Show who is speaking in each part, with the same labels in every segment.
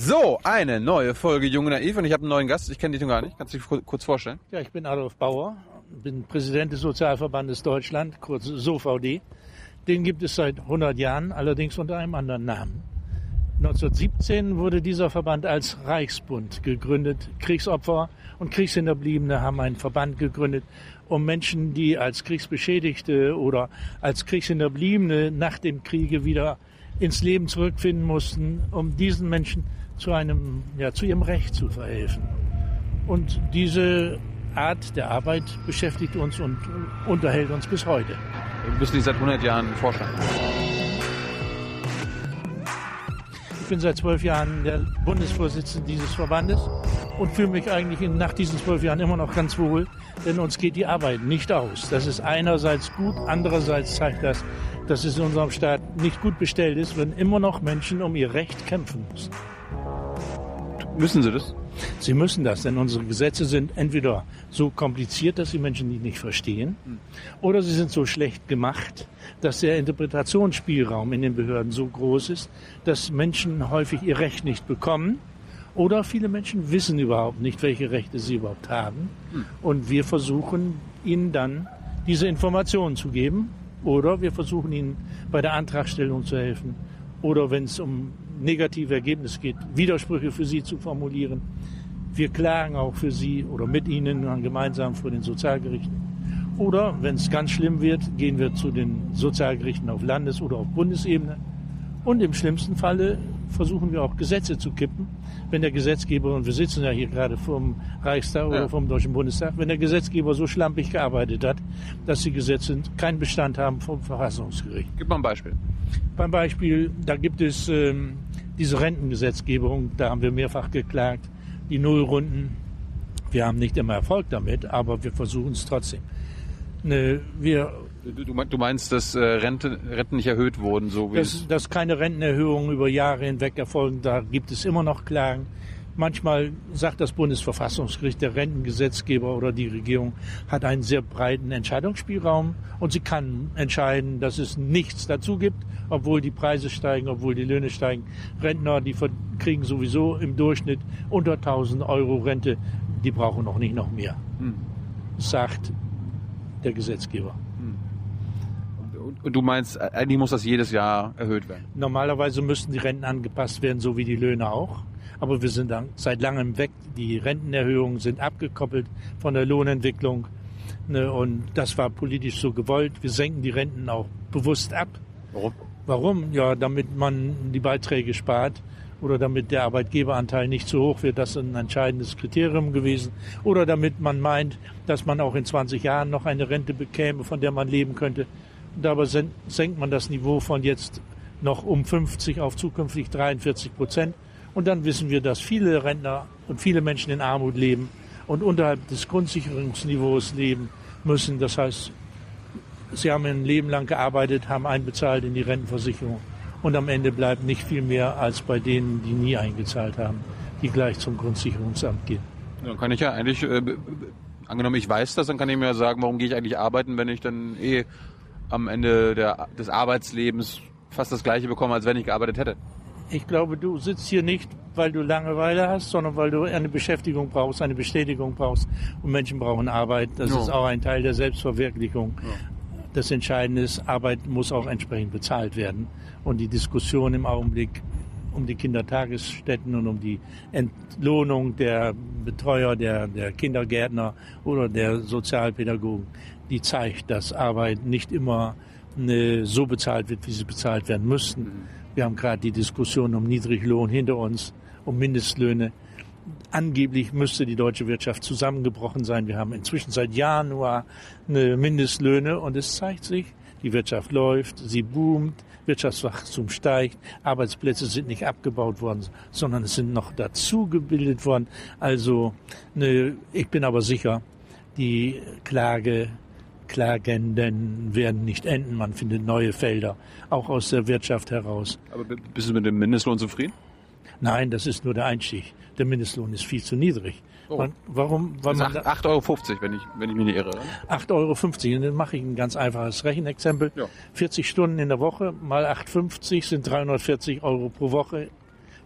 Speaker 1: So, eine neue Folge Junge Naiv und ich habe einen neuen Gast. Ich kenne dich noch gar nicht. Kannst du dich kurz vorstellen?
Speaker 2: Ja, ich bin Adolf Bauer, bin Präsident des Sozialverbandes Deutschland, kurz SOVD. Den gibt es seit 100 Jahren, allerdings unter einem anderen Namen. 1917 wurde dieser Verband als Reichsbund gegründet. Kriegsopfer und Kriegshinterbliebene haben einen Verband gegründet, um Menschen, die als Kriegsbeschädigte oder als Kriegshinterbliebene nach dem Kriege wieder ins Leben zurückfinden mussten, um diesen Menschen zu einem, ja, zu ihrem Recht zu verhelfen. Und diese Art der Arbeit beschäftigt uns und unterhält uns bis heute.
Speaker 1: Du bist nicht seit 100 Jahren Vorstand.
Speaker 2: Ich bin seit zwölf Jahren der Bundesvorsitzende dieses Verbandes und fühle mich eigentlich nach diesen zwölf Jahren immer noch ganz wohl, denn uns geht die Arbeit nicht aus. Das ist einerseits gut, andererseits zeigt das, dass es in unserem Staat nicht gut bestellt ist, wenn immer noch Menschen um ihr Recht kämpfen müssen.
Speaker 1: Müssen sie das?
Speaker 2: Sie müssen das, denn unsere Gesetze sind entweder so kompliziert, dass die Menschen die nicht verstehen, oder sie sind so schlecht gemacht, dass der Interpretationsspielraum in den Behörden so groß ist, dass Menschen häufig ihr Recht nicht bekommen. Oder viele Menschen wissen überhaupt nicht, welche Rechte sie überhaupt haben. Und wir versuchen ihnen dann diese Informationen zu geben. Oder wir versuchen ihnen bei der Antragstellung zu helfen. Oder wenn es um negative Ergebnisse geht, Widersprüche für sie zu formulieren. Wir klagen auch für sie oder mit ihnen dann gemeinsam vor den Sozialgerichten. Oder wenn es ganz schlimm wird, gehen wir zu den Sozialgerichten auf Landes- oder auf Bundesebene. Und im schlimmsten Falle versuchen wir auch Gesetze zu kippen. Wenn der Gesetzgeber, und wir sitzen ja hier gerade vom Reichstag oder
Speaker 1: Ja.
Speaker 2: vom Deutschen Bundestag, wenn der Gesetzgeber so schlampig gearbeitet hat, dass die Gesetze keinen Bestand haben vom Verfassungsgericht.
Speaker 1: Gib mal ein Beispiel.
Speaker 2: Beim Beispiel, da gibt es ähm, diese Rentengesetzgebung, da haben wir mehrfach geklagt, die Nullrunden. Wir haben nicht immer Erfolg damit, aber wir versuchen es trotzdem. Ne, wir,
Speaker 1: Du, du mein- du meinst, dass äh, Rente, Renten nicht erhöht wurden, so wie
Speaker 2: dass, dass keine Rentenerhöhungen über Jahre hinweg erfolgen, da gibt es immer noch Klagen. Manchmal sagt das Bundesverfassungsgericht, der Rentengesetzgeber oder die Regierung hat einen sehr breiten Entscheidungsspielraum und sie kann entscheiden, dass es nichts dazu gibt, obwohl die Preise steigen, obwohl die Löhne steigen. Rentner, die kriegen sowieso im Durchschnitt unter 1000 Euro Rente, die brauchen noch nicht noch mehr,
Speaker 1: Hm.
Speaker 2: sagt der Gesetzgeber.
Speaker 1: Und- Und du meinst, äh, eigentlich muss das jedes Jahr erhöht werden.
Speaker 2: Normalerweise müssten die Renten angepasst werden, so wie die Löhne auch. Aber wir sind seit langem weg. Die Rentenerhöhungen sind abgekoppelt von der Lohnentwicklung. Ne, Und das war politisch so gewollt. Wir senken die Renten auch bewusst ab.
Speaker 1: Warum?
Speaker 2: Warum? Ja, damit man die Beiträge spart oder damit der Arbeitgeberanteil nicht zu hoch wird. Das ist ein entscheidendes Kriterium gewesen. Oder damit man meint, dass man auch in 20 Jahren noch eine Rente bekäme, von der man leben könnte. Und dabei sen- senkt man das Niveau von jetzt noch um 50 auf zukünftig 43 Prozent. Und dann wissen wir, dass viele Rentner und viele Menschen in Armut leben und unterhalb des Grundsicherungsniveaus leben müssen. Das heißt, Sie haben ein Leben lang gearbeitet, haben einbezahlt in die Rentenversicherung und am Ende bleibt nicht viel mehr als bei denen, die nie eingezahlt haben, die gleich zum Grundsicherungsamt gehen.
Speaker 1: Dann kann ich ja eigentlich, äh, angenommen ich weiß das, dann kann ich mir ja sagen, warum gehe ich eigentlich arbeiten, wenn ich dann eh am Ende der, des Arbeitslebens fast das gleiche bekomme, als wenn ich gearbeitet hätte.
Speaker 2: Ich glaube, du sitzt hier nicht, weil du Langeweile hast, sondern weil du eine Beschäftigung brauchst, eine Bestätigung brauchst. Und Menschen brauchen Arbeit. Das
Speaker 1: Ja.
Speaker 2: ist auch ein Teil der Selbstverwirklichung. Das Entscheidende ist, Arbeit muss auch entsprechend bezahlt werden. Und die Diskussion im Augenblick um die Kindertagesstätten und um die Entlohnung der Betreuer, der, der Kindergärtner oder der Sozialpädagogen, die zeigt, dass Arbeit nicht immer äh, so bezahlt wird, wie sie bezahlt werden müssten. Wir haben gerade die Diskussion um Niedriglohn hinter uns, um Mindestlöhne. Angeblich müsste die deutsche Wirtschaft zusammengebrochen sein. Wir haben inzwischen seit Januar eine Mindestlöhne und es zeigt sich, die Wirtschaft läuft, sie boomt, Wirtschaftswachstum steigt, Arbeitsplätze sind nicht abgebaut worden, sondern es sind noch dazu gebildet worden. Also ne, ich bin aber sicher, die Klage Klagenden werden nicht enden. Man findet neue Felder, auch aus der Wirtschaft heraus.
Speaker 1: Aber bist du mit dem Mindestlohn zufrieden?
Speaker 2: Nein, das ist nur der Einstieg. Der Mindestlohn ist viel zu niedrig.
Speaker 1: Oh.
Speaker 2: Man, warum? Weil
Speaker 1: Das
Speaker 2: man
Speaker 1: ist
Speaker 2: da-
Speaker 1: 8,50 Euro, wenn ich, wenn ich mich nicht irre. oder?
Speaker 2: 8,50 Euro. Und dann mache ich ein ganz einfaches Rechenexempel.
Speaker 1: Ja.
Speaker 2: 40 Stunden in der Woche mal 8,50 sind 340 Euro pro Woche.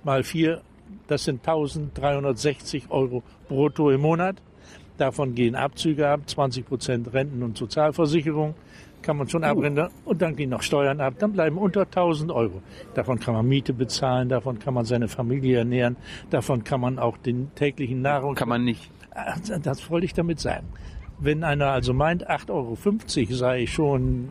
Speaker 2: Mal vier Das sind 1360 Euro brutto im Monat. Davon gehen Abzüge ab, 20 Prozent Renten- und Sozialversicherung kann man schon uh. abrechnen und dann gehen noch Steuern ab. Dann bleiben unter 1000 Euro. Davon kann man Miete bezahlen, davon kann man seine Familie ernähren, davon kann man auch den täglichen Nahrung...
Speaker 1: Kann man nicht.
Speaker 2: Das wollte ich damit sagen. Wenn einer also meint, 8,50 Euro sei schon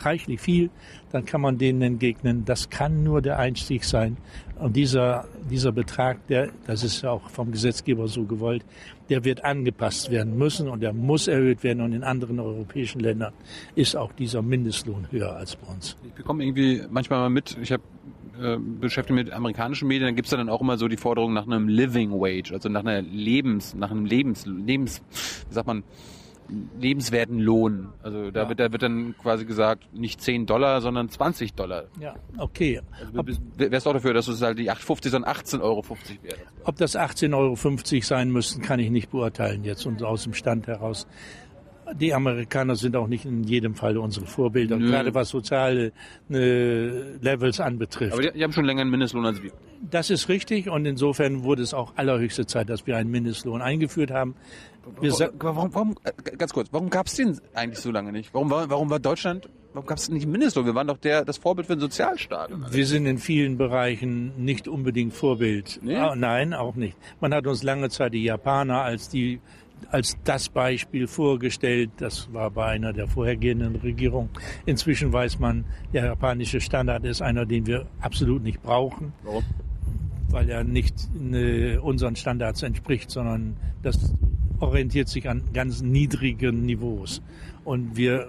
Speaker 2: reichlich viel, dann kann man denen entgegnen, das kann nur der Einstieg sein. Und dieser, dieser Betrag, der, das ist ja auch vom Gesetzgeber so gewollt, der wird angepasst werden müssen und der muss erhöht werden. Und in anderen europäischen Ländern ist auch dieser Mindestlohn höher als bei uns.
Speaker 1: Ich bekomme irgendwie manchmal mal mit, ich habe äh, beschäftigt mit amerikanischen Medien, dann gibt es dann auch immer so die Forderung nach einem Living Wage, also nach einer Lebens, nach einem Lebens, Lebens, wie sagt man, lebenswerten Lohn. Also da, ja. wird, da wird dann quasi gesagt, nicht 10 Dollar, sondern 20 Dollar.
Speaker 2: Ja, okay.
Speaker 1: Also wärst auch dafür, dass es halt die 8,50, sondern 18,50 Euro wäre.
Speaker 2: Ob das 18,50 Euro sein müssten, kann ich nicht beurteilen jetzt und aus dem Stand heraus. Die Amerikaner sind auch nicht in jedem Fall unsere Vorbilder, Nö. gerade was soziale äh, Levels anbetrifft.
Speaker 1: Aber die, die, haben schon länger einen Mindestlohn als wir.
Speaker 2: Das ist richtig und insofern wurde es auch allerhöchste Zeit, dass wir einen Mindestlohn eingeführt haben.
Speaker 1: Warum, warum, äh, ganz kurz, warum gab es den eigentlich so lange nicht? Warum war, warum war Deutschland, warum gab es nicht Mindestlohn? Wir waren doch der, das Vorbild für den Sozialstaat.
Speaker 2: Wir sind in vielen Bereichen nicht unbedingt Vorbild. Nee? Ah, nein, auch nicht. Man hat uns lange Zeit die Japaner als die als das Beispiel vorgestellt. Das war bei einer der vorhergehenden Regierungen. Inzwischen weiß man, der japanische Standard ist einer, den wir absolut nicht brauchen. Warum? Weil er nicht äh, unseren Standards entspricht, sondern das orientiert sich an ganz niedrigen Niveaus. Und wir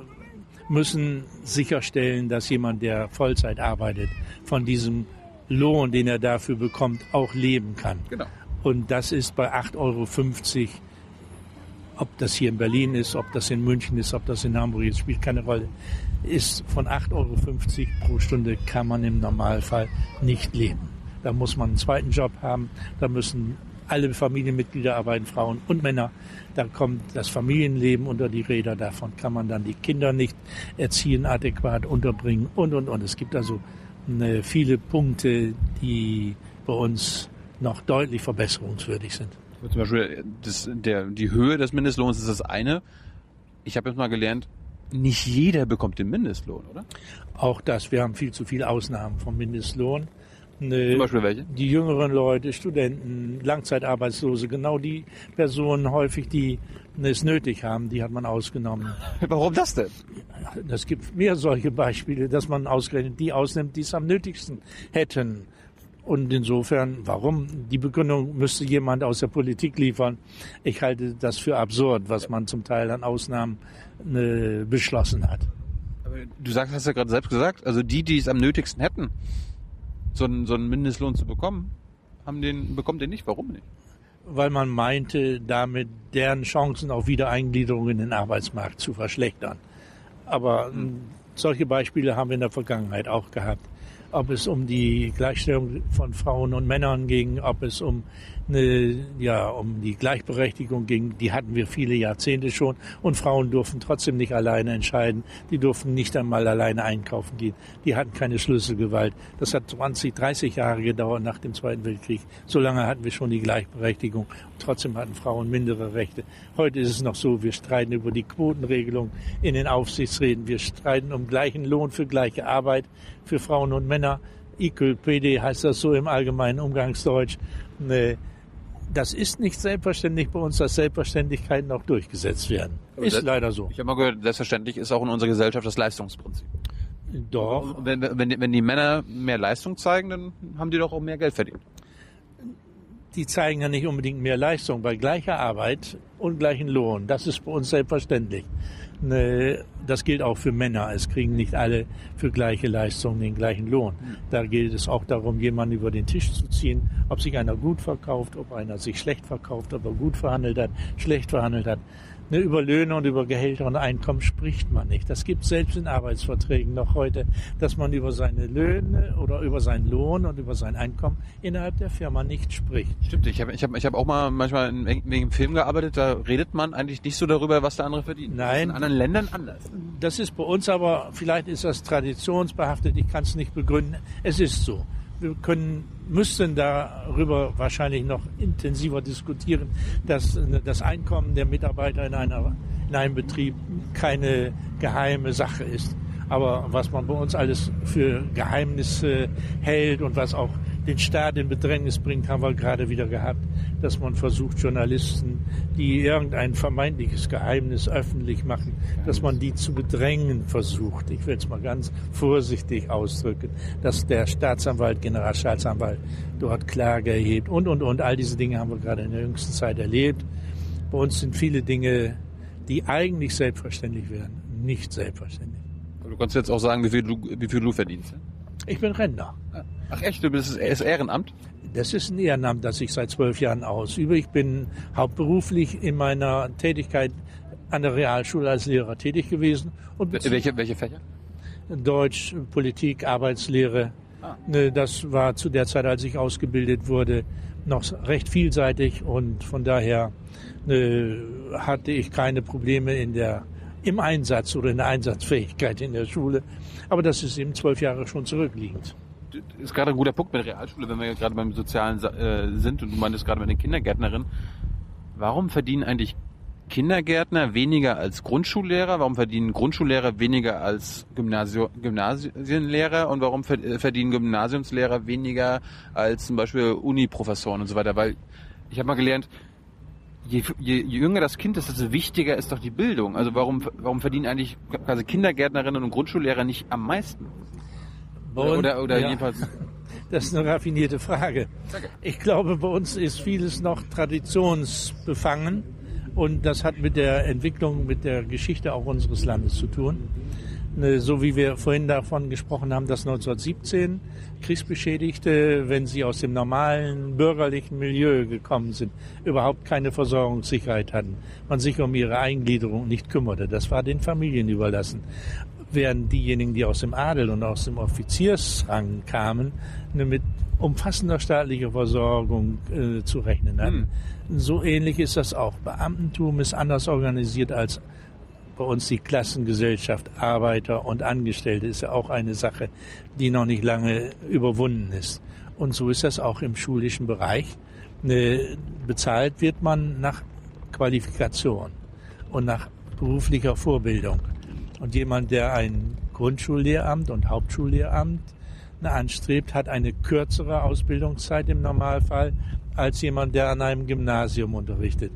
Speaker 2: müssen sicherstellen, dass jemand, der Vollzeit arbeitet, von diesem Lohn, den er dafür bekommt, auch leben kann. Genau. Und das ist bei 8,50 Euro, ob das hier in Berlin ist, ob das in München ist, ob das in Hamburg ist, spielt keine Rolle, ist von 8,50 Euro pro Stunde kann man im Normalfall nicht leben. Da muss man einen zweiten Job haben, da müssen alle Familienmitglieder arbeiten, Frauen und Männer. Da kommt das Familienleben unter die Räder. Davon kann man dann die Kinder nicht erziehen, adäquat unterbringen und, und, und. Es gibt also eine, viele Punkte, die bei uns noch deutlich verbesserungswürdig sind.
Speaker 1: Zum Beispiel das, der, die Höhe des Mindestlohns ist das eine. Ich habe jetzt mal gelernt, nicht jeder bekommt den Mindestlohn, oder?
Speaker 2: Auch das. Wir haben viel zu viele Ausnahmen vom Mindestlohn.
Speaker 1: Nee, Zum Beispiel welche?
Speaker 2: Die jüngeren Leute, Studenten, Langzeitarbeitslose, genau die Personen häufig, die es nötig haben, die hat man ausgenommen.
Speaker 1: Warum das denn?
Speaker 2: Es gibt mehr solche Beispiele, dass man ausgerechnet die ausnimmt, die es am nötigsten hätten. Und insofern, warum? Die Begründung müsste jemand aus der Politik liefern. Ich halte das für absurd, was man zum Teil an Ausnahmen äh, beschlossen hat.
Speaker 1: Aber du sagst, hast ja gerade selbst gesagt, also die, die es am nötigsten hätten, so einen, so einen Mindestlohn zu bekommen, haben den, bekommt den nicht. Warum nicht?
Speaker 2: Weil man meinte, damit deren Chancen auf Wiedereingliederung in den Arbeitsmarkt zu verschlechtern. Aber hm. solche Beispiele haben wir in der Vergangenheit auch gehabt ob es um die Gleichstellung von Frauen und Männern ging, ob es um ja, um die Gleichberechtigung ging, die hatten wir viele Jahrzehnte schon und Frauen durften trotzdem nicht alleine entscheiden, die durften nicht einmal alleine einkaufen gehen, die hatten keine Schlüsselgewalt. Das hat 20, 30 Jahre gedauert nach dem Zweiten Weltkrieg. So lange hatten wir schon die Gleichberechtigung und trotzdem hatten Frauen mindere Rechte. Heute ist es noch so, wir streiten über die Quotenregelung in den Aufsichtsräten, wir streiten um gleichen Lohn für gleiche Arbeit für Frauen und Männer. Equal PD heißt das so im allgemeinen Umgangsdeutsch. Das ist nicht selbstverständlich bei uns, dass Selbstverständlichkeiten auch durchgesetzt werden. ist das, leider so.
Speaker 1: Ich habe mal gehört, selbstverständlich ist auch in unserer Gesellschaft das Leistungsprinzip.
Speaker 2: Doch.
Speaker 1: Wenn, wenn, wenn die Männer mehr Leistung zeigen, dann haben die doch auch mehr Geld verdient.
Speaker 2: Die zeigen ja nicht unbedingt mehr Leistung. Bei gleicher Arbeit und gleichen Lohn, das ist bei uns selbstverständlich. Ne, das gilt auch für Männer. Es kriegen nicht alle für gleiche Leistungen den gleichen Lohn. Da geht es auch darum, jemanden über den Tisch zu ziehen, ob sich einer gut verkauft, ob einer sich schlecht verkauft, ob er gut verhandelt hat, schlecht verhandelt hat. Ne, über Löhne und über Gehälter und Einkommen spricht man nicht. Das gibt selbst in Arbeitsverträgen noch heute, dass man über seine Löhne oder über seinen Lohn und über sein Einkommen innerhalb der Firma nicht spricht.
Speaker 1: Stimmt, ich habe ich hab, ich hab auch mal manchmal in, wegen dem Film gearbeitet, da redet man eigentlich nicht so darüber, was der andere verdient.
Speaker 2: Nein.
Speaker 1: in anderen Ländern anders.
Speaker 2: Das ist bei uns aber, vielleicht ist das traditionsbehaftet, ich kann es nicht begründen. Es ist so. wir können, müssten darüber wahrscheinlich noch intensiver diskutieren, dass das Einkommen der Mitarbeiter in, einer, in einem Betrieb keine geheime Sache ist. Aber was man bei uns alles für Geheimnisse hält und was auch den Staat in Bedrängnis bringt, haben wir gerade wieder gehabt, dass man versucht, Journalisten, die irgendein vermeintliches Geheimnis öffentlich machen, dass man die zu bedrängen versucht. Ich will es mal ganz vorsichtig ausdrücken, dass der Staatsanwalt, Generalstaatsanwalt dort Klage erhebt und, und, und. All diese Dinge haben wir gerade in der jüngsten Zeit erlebt. Bei uns sind viele Dinge, die eigentlich selbstverständlich wären, nicht selbstverständlich.
Speaker 1: Du kannst jetzt auch sagen, wie viel du, wie viel du verdienst.
Speaker 2: Ich bin Rentner.
Speaker 1: Ach echt, du bist das Ehrenamt?
Speaker 2: Das ist ein Ehrenamt, das ich seit zwölf Jahren ausübe. Ich bin hauptberuflich in meiner Tätigkeit an der Realschule als Lehrer tätig gewesen.
Speaker 1: Und welche, welche Fächer?
Speaker 2: Deutsch, Politik, Arbeitslehre. Ah. Ne, das war zu der Zeit, als ich ausgebildet wurde, noch recht vielseitig und von daher ne, hatte ich keine Probleme in der im Einsatz oder in der Einsatzfähigkeit in der Schule. Aber das ist eben zwölf Jahre schon zurückliegend.
Speaker 1: Ist gerade ein guter Punkt mit der Realschule, wenn wir gerade beim Sozialen äh, sind und du meintest gerade mit den Kindergärtnerinnen. Warum verdienen eigentlich Kindergärtner weniger als Grundschullehrer? Warum verdienen Grundschullehrer weniger als Gymnasio Gymnasienlehrer? Und warum äh, verdienen Gymnasiumslehrer weniger als zum Beispiel Uniprofessoren und so weiter? Weil ich habe mal gelernt, je, je, je jünger das Kind ist, desto wichtiger ist doch die Bildung. Also warum, warum verdienen eigentlich quasi Kindergärtnerinnen und Grundschullehrer nicht am meisten?
Speaker 2: Oder, oder, oder ja. jedenfalls. Das ist eine raffinierte Frage. Ich glaube, bei uns ist vieles noch traditionsbefangen und das hat mit der Entwicklung, mit der Geschichte auch unseres Landes zu tun. Ne, so wie wir vorhin davon gesprochen haben, dass 1917 Kriegsbeschädigte, wenn sie aus dem normalen bürgerlichen Milieu gekommen sind, überhaupt keine Versorgungssicherheit hatten. Man sich um ihre Eingliederung nicht kümmerte. Das war den Familien überlassen. Während diejenigen, die aus dem Adel und aus dem Offiziersrang kamen, ne, mit umfassender staatlicher Versorgung äh, zu rechnen hatten. Hm. So ähnlich ist das auch. Beamtentum ist anders organisiert als bei uns die Klassengesellschaft Arbeiter und Angestellte ist ja auch eine Sache, die noch nicht lange überwunden ist. Und so ist das auch im schulischen Bereich. Ne, bezahlt wird man nach Qualifikation und nach beruflicher Vorbildung. Und jemand, der ein Grundschullehramt und Hauptschullehramt ne, anstrebt, hat eine kürzere Ausbildungszeit im Normalfall als jemand, der an einem Gymnasium unterrichtet.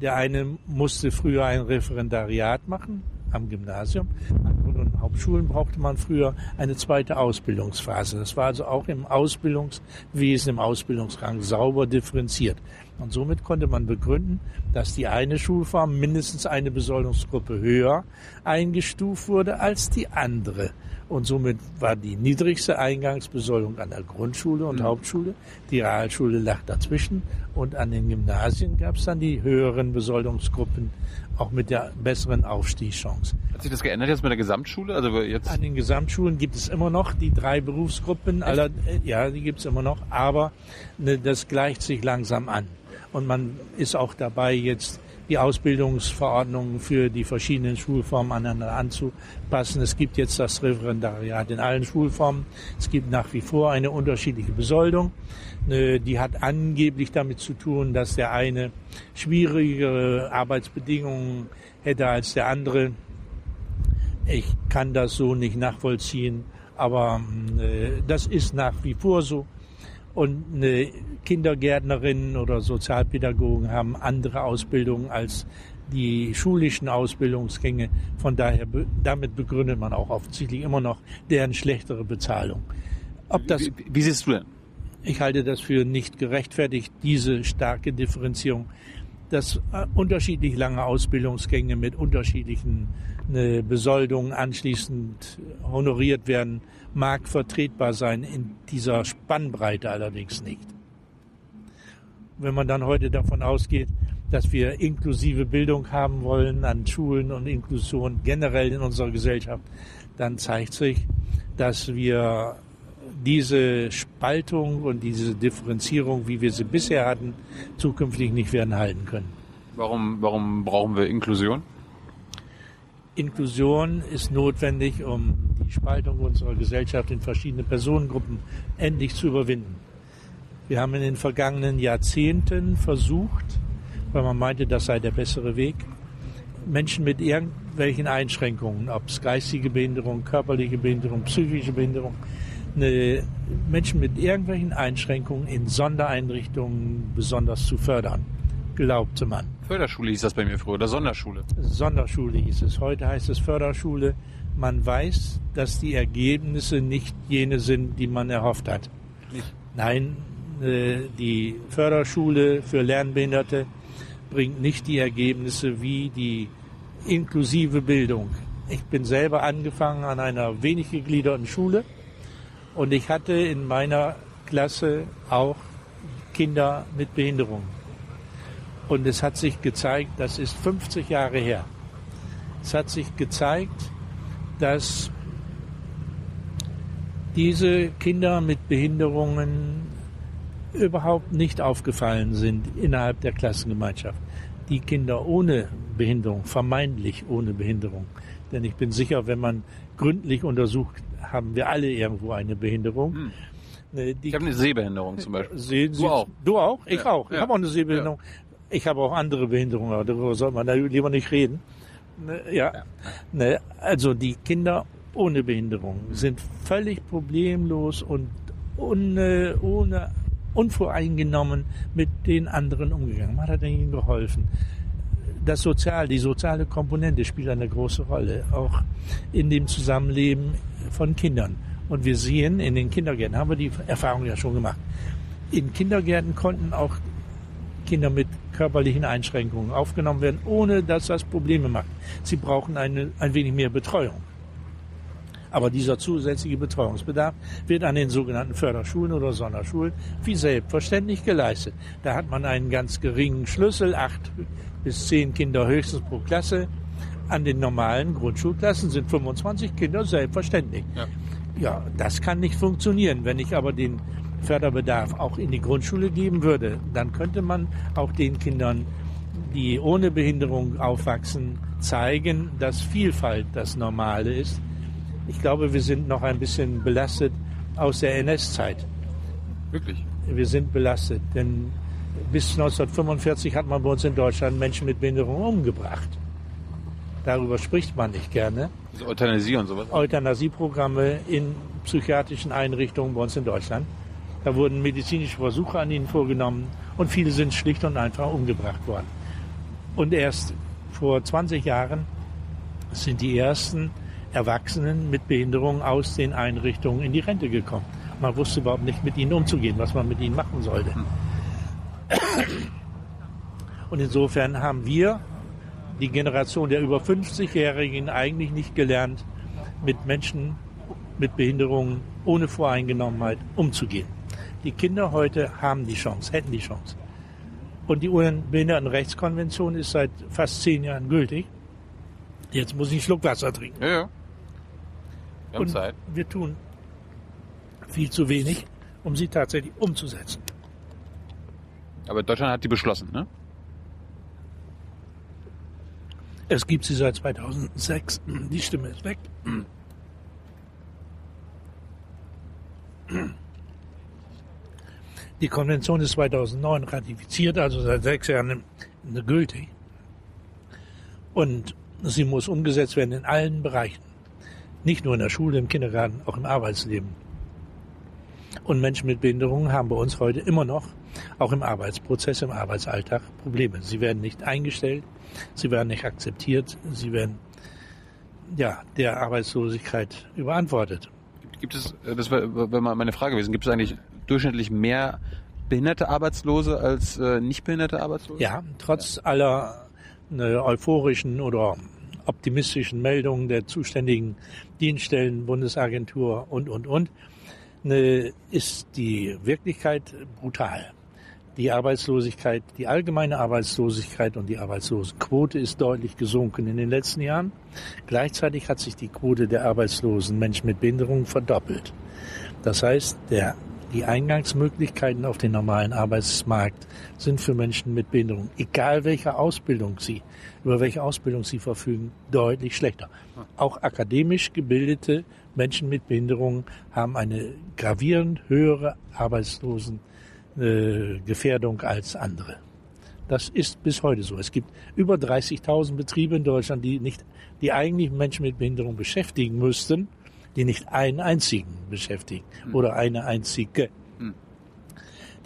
Speaker 2: Der eine musste früher ein Referendariat machen am Gymnasium. An Grund- und Hauptschulen brauchte man früher eine zweite Ausbildungsphase. Das war also auch im Ausbildungswesen, im Ausbildungsrang sauber differenziert. Und somit konnte man begründen, dass die eine Schulform mindestens eine Besoldungsgruppe höher eingestuft wurde als die andere. Und somit war die niedrigste Eingangsbesoldung an der Grundschule und mhm. Hauptschule. Die Realschule lag dazwischen. Und an den Gymnasien gab es dann die höheren Besoldungsgruppen, auch mit der besseren Aufstiegschance.
Speaker 1: Hat sich das geändert jetzt mit der Gesamtschule? Also jetzt
Speaker 2: an den Gesamtschulen gibt es immer noch die drei Berufsgruppen. Aller, ja, die gibt es immer noch. Aber ne, das gleicht sich langsam an. Und man ist auch dabei, jetzt die Ausbildungsverordnungen für die verschiedenen Schulformen aneinander anzupassen. Es gibt jetzt das Referendariat in allen Schulformen. Es gibt nach wie vor eine unterschiedliche Besoldung. Äh, die hat angeblich damit zu tun, dass der eine schwierigere Arbeitsbedingungen hätte als der andere. Ich kann das so nicht nachvollziehen, aber äh, das ist nach wie vor so. Und eine Kindergärtnerinnen oder Sozialpädagogen haben andere Ausbildungen als die schulischen Ausbildungsgänge. Von daher, damit begründet man auch offensichtlich immer noch deren schlechtere Bezahlung.
Speaker 1: Ob das, wie, wie siehst du denn?
Speaker 2: Ich halte das für nicht gerechtfertigt, diese starke Differenzierung dass äh, unterschiedlich lange Ausbildungsgänge mit unterschiedlichen äh, Besoldungen anschließend honoriert werden, mag vertretbar sein, in dieser Spannbreite allerdings nicht. Wenn man dann heute davon ausgeht, dass wir inklusive Bildung haben wollen an Schulen und Inklusion generell in unserer Gesellschaft, dann zeigt sich, dass wir diese Spaltung und diese Differenzierung, wie wir sie bisher hatten, zukünftig nicht werden halten können.
Speaker 1: Warum, warum brauchen wir Inklusion?
Speaker 2: Inklusion ist notwendig, um die Spaltung unserer Gesellschaft in verschiedene Personengruppen endlich zu überwinden. Wir haben in den vergangenen Jahrzehnten versucht, weil man meinte, das sei der bessere Weg, Menschen mit irgendwelchen Einschränkungen, ob es geistige Behinderung, körperliche Behinderung, psychische Behinderung, eine, Menschen mit irgendwelchen Einschränkungen in Sondereinrichtungen besonders zu fördern, glaubte man.
Speaker 1: Förderschule hieß das bei mir früher oder Sonderschule?
Speaker 2: Sonderschule hieß es. Heute heißt es Förderschule. Man weiß, dass die Ergebnisse nicht jene sind, die man erhofft hat. Nicht. Nein, die Förderschule für Lernbehinderte bringt nicht die Ergebnisse wie die inklusive Bildung. Ich bin selber angefangen an einer wenig gegliederten Schule und ich hatte in meiner Klasse auch Kinder mit Behinderung. Und es hat sich gezeigt, das ist 50 Jahre her, es hat sich gezeigt, dass diese Kinder mit Behinderungen überhaupt nicht aufgefallen sind innerhalb der Klassengemeinschaft. Die Kinder ohne Behinderung, vermeintlich ohne Behinderung. Denn ich bin sicher, wenn man gründlich untersucht, haben wir alle irgendwo eine Behinderung. Hm.
Speaker 1: Ne, die ich habe eine Sehbehinderung zum Beispiel.
Speaker 2: Sehen du auch? Du auch? Ich ja. auch. Ich ja. habe auch eine Sehbehinderung. Ja. Ich habe auch andere Behinderungen, aber darüber soll man da lieber nicht reden. Ne, ja. Ne, also die Kinder ohne Behinderung sind völlig problemlos und ohne, ohne unvoreingenommen mit den anderen umgegangen. Man hat ihnen geholfen. Das Sozial, die soziale Komponente spielt eine große Rolle, auch in dem Zusammenleben von Kindern. Und wir sehen, in den Kindergärten haben wir die Erfahrung ja schon gemacht. In Kindergärten konnten auch Kinder mit körperlichen Einschränkungen aufgenommen werden, ohne dass das Probleme macht. Sie brauchen eine, ein wenig mehr Betreuung. Aber dieser zusätzliche Betreuungsbedarf wird an den sogenannten Förderschulen oder Sonderschulen wie selbstverständlich geleistet. Da hat man einen ganz geringen Schlüssel, acht bis zehn Kinder höchstens pro Klasse. An den normalen Grundschulklassen sind 25 Kinder selbstverständlich. Ja. ja, das kann nicht funktionieren. Wenn ich aber den Förderbedarf auch in die Grundschule geben würde, dann könnte man auch den Kindern, die ohne Behinderung aufwachsen, zeigen, dass Vielfalt das Normale ist ich glaube, wir sind noch ein bisschen belastet aus der NS-Zeit.
Speaker 1: Wirklich?
Speaker 2: Wir sind belastet, denn bis 1945 hat man bei uns in Deutschland Menschen mit Behinderung umgebracht. Darüber spricht man nicht gerne.
Speaker 1: Also Euthanasie und sowas?
Speaker 2: Euthanasieprogramme in psychiatrischen Einrichtungen bei uns in Deutschland. Da wurden medizinische Versuche an ihnen vorgenommen und viele sind schlicht und einfach umgebracht worden. Und erst vor 20 Jahren sind die ersten Erwachsenen mit Behinderung aus den Einrichtungen in die Rente gekommen. Man wusste überhaupt nicht, mit ihnen umzugehen, was man mit ihnen machen sollte. Und insofern haben wir, die Generation der über 50-Jährigen, eigentlich nicht gelernt, mit Menschen mit Behinderungen ohne Voreingenommenheit umzugehen. Die Kinder heute haben die Chance, hätten die Chance. Und die UN-Behindertenrechtskonvention ist seit fast zehn Jahren gültig. Jetzt muss ich einen Schluck Wasser trinken.
Speaker 1: Ja, ja.
Speaker 2: Wir und Zeit. wir tun viel zu wenig, um sie tatsächlich umzusetzen.
Speaker 1: Aber Deutschland hat die beschlossen, ne?
Speaker 2: Es gibt sie seit 2006. Die Stimme ist weg. Die Konvention ist 2009 ratifiziert, also seit sechs Jahren gültig. Und sie muss umgesetzt werden in allen Bereichen. Nicht nur in der Schule, im Kindergarten, auch im Arbeitsleben. Und Menschen mit Behinderungen haben bei uns heute immer noch, auch im Arbeitsprozess, im Arbeitsalltag, Probleme. Sie werden nicht eingestellt, sie werden nicht akzeptiert, sie werden ja, der Arbeitslosigkeit überantwortet.
Speaker 1: Gibt es, das wäre meine Frage gewesen, gibt es eigentlich durchschnittlich mehr behinderte Arbeitslose als äh, nicht behinderte Arbeitslose?
Speaker 2: Ja, trotz ja. aller äh, euphorischen oder optimistischen Meldungen der zuständigen Dienststellen, Bundesagentur und, und, und, ne, ist die Wirklichkeit brutal. Die Arbeitslosigkeit, die allgemeine Arbeitslosigkeit und die Arbeitslosenquote ist deutlich gesunken in den letzten Jahren. Gleichzeitig hat sich die Quote der arbeitslosen Menschen mit Behinderung verdoppelt. Das heißt, der die Eingangsmöglichkeiten auf den normalen Arbeitsmarkt sind für Menschen mit Behinderung, egal welche Ausbildung sie, über welche Ausbildung sie verfügen, deutlich schlechter. Auch akademisch gebildete Menschen mit Behinderungen haben eine gravierend höhere Arbeitslosengefährdung äh, als andere. Das ist bis heute so. Es gibt über 30.000 Betriebe in Deutschland, die nicht, die eigentlich Menschen mit Behinderung beschäftigen müssten, die nicht einen einzigen beschäftigen mhm. oder eine einzige. Mhm.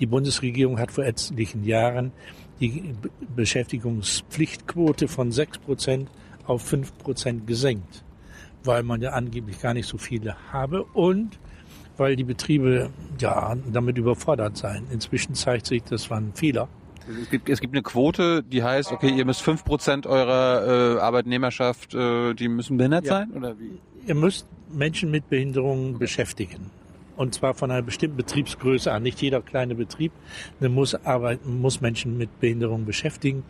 Speaker 2: Die Bundesregierung hat vor etlichen Jahren die Beschäftigungspflichtquote von 6 Prozent auf 5 Prozent gesenkt, weil man ja angeblich gar nicht so viele habe und weil die Betriebe ja damit überfordert seien. Inzwischen zeigt sich, das war ein Fehler.
Speaker 1: Es gibt, es gibt eine Quote, die heißt, okay, ihr müsst fünf Prozent eurer äh, Arbeitnehmerschaft, äh, die müssen behindert ja. sein? Oder wie?
Speaker 2: Ihr müsst Menschen mit Behinderungen beschäftigen. Und zwar von einer bestimmten Betriebsgröße an. Nicht jeder kleine Betrieb muss, arbeiten, muss Menschen mit Behinderungen beschäftigen.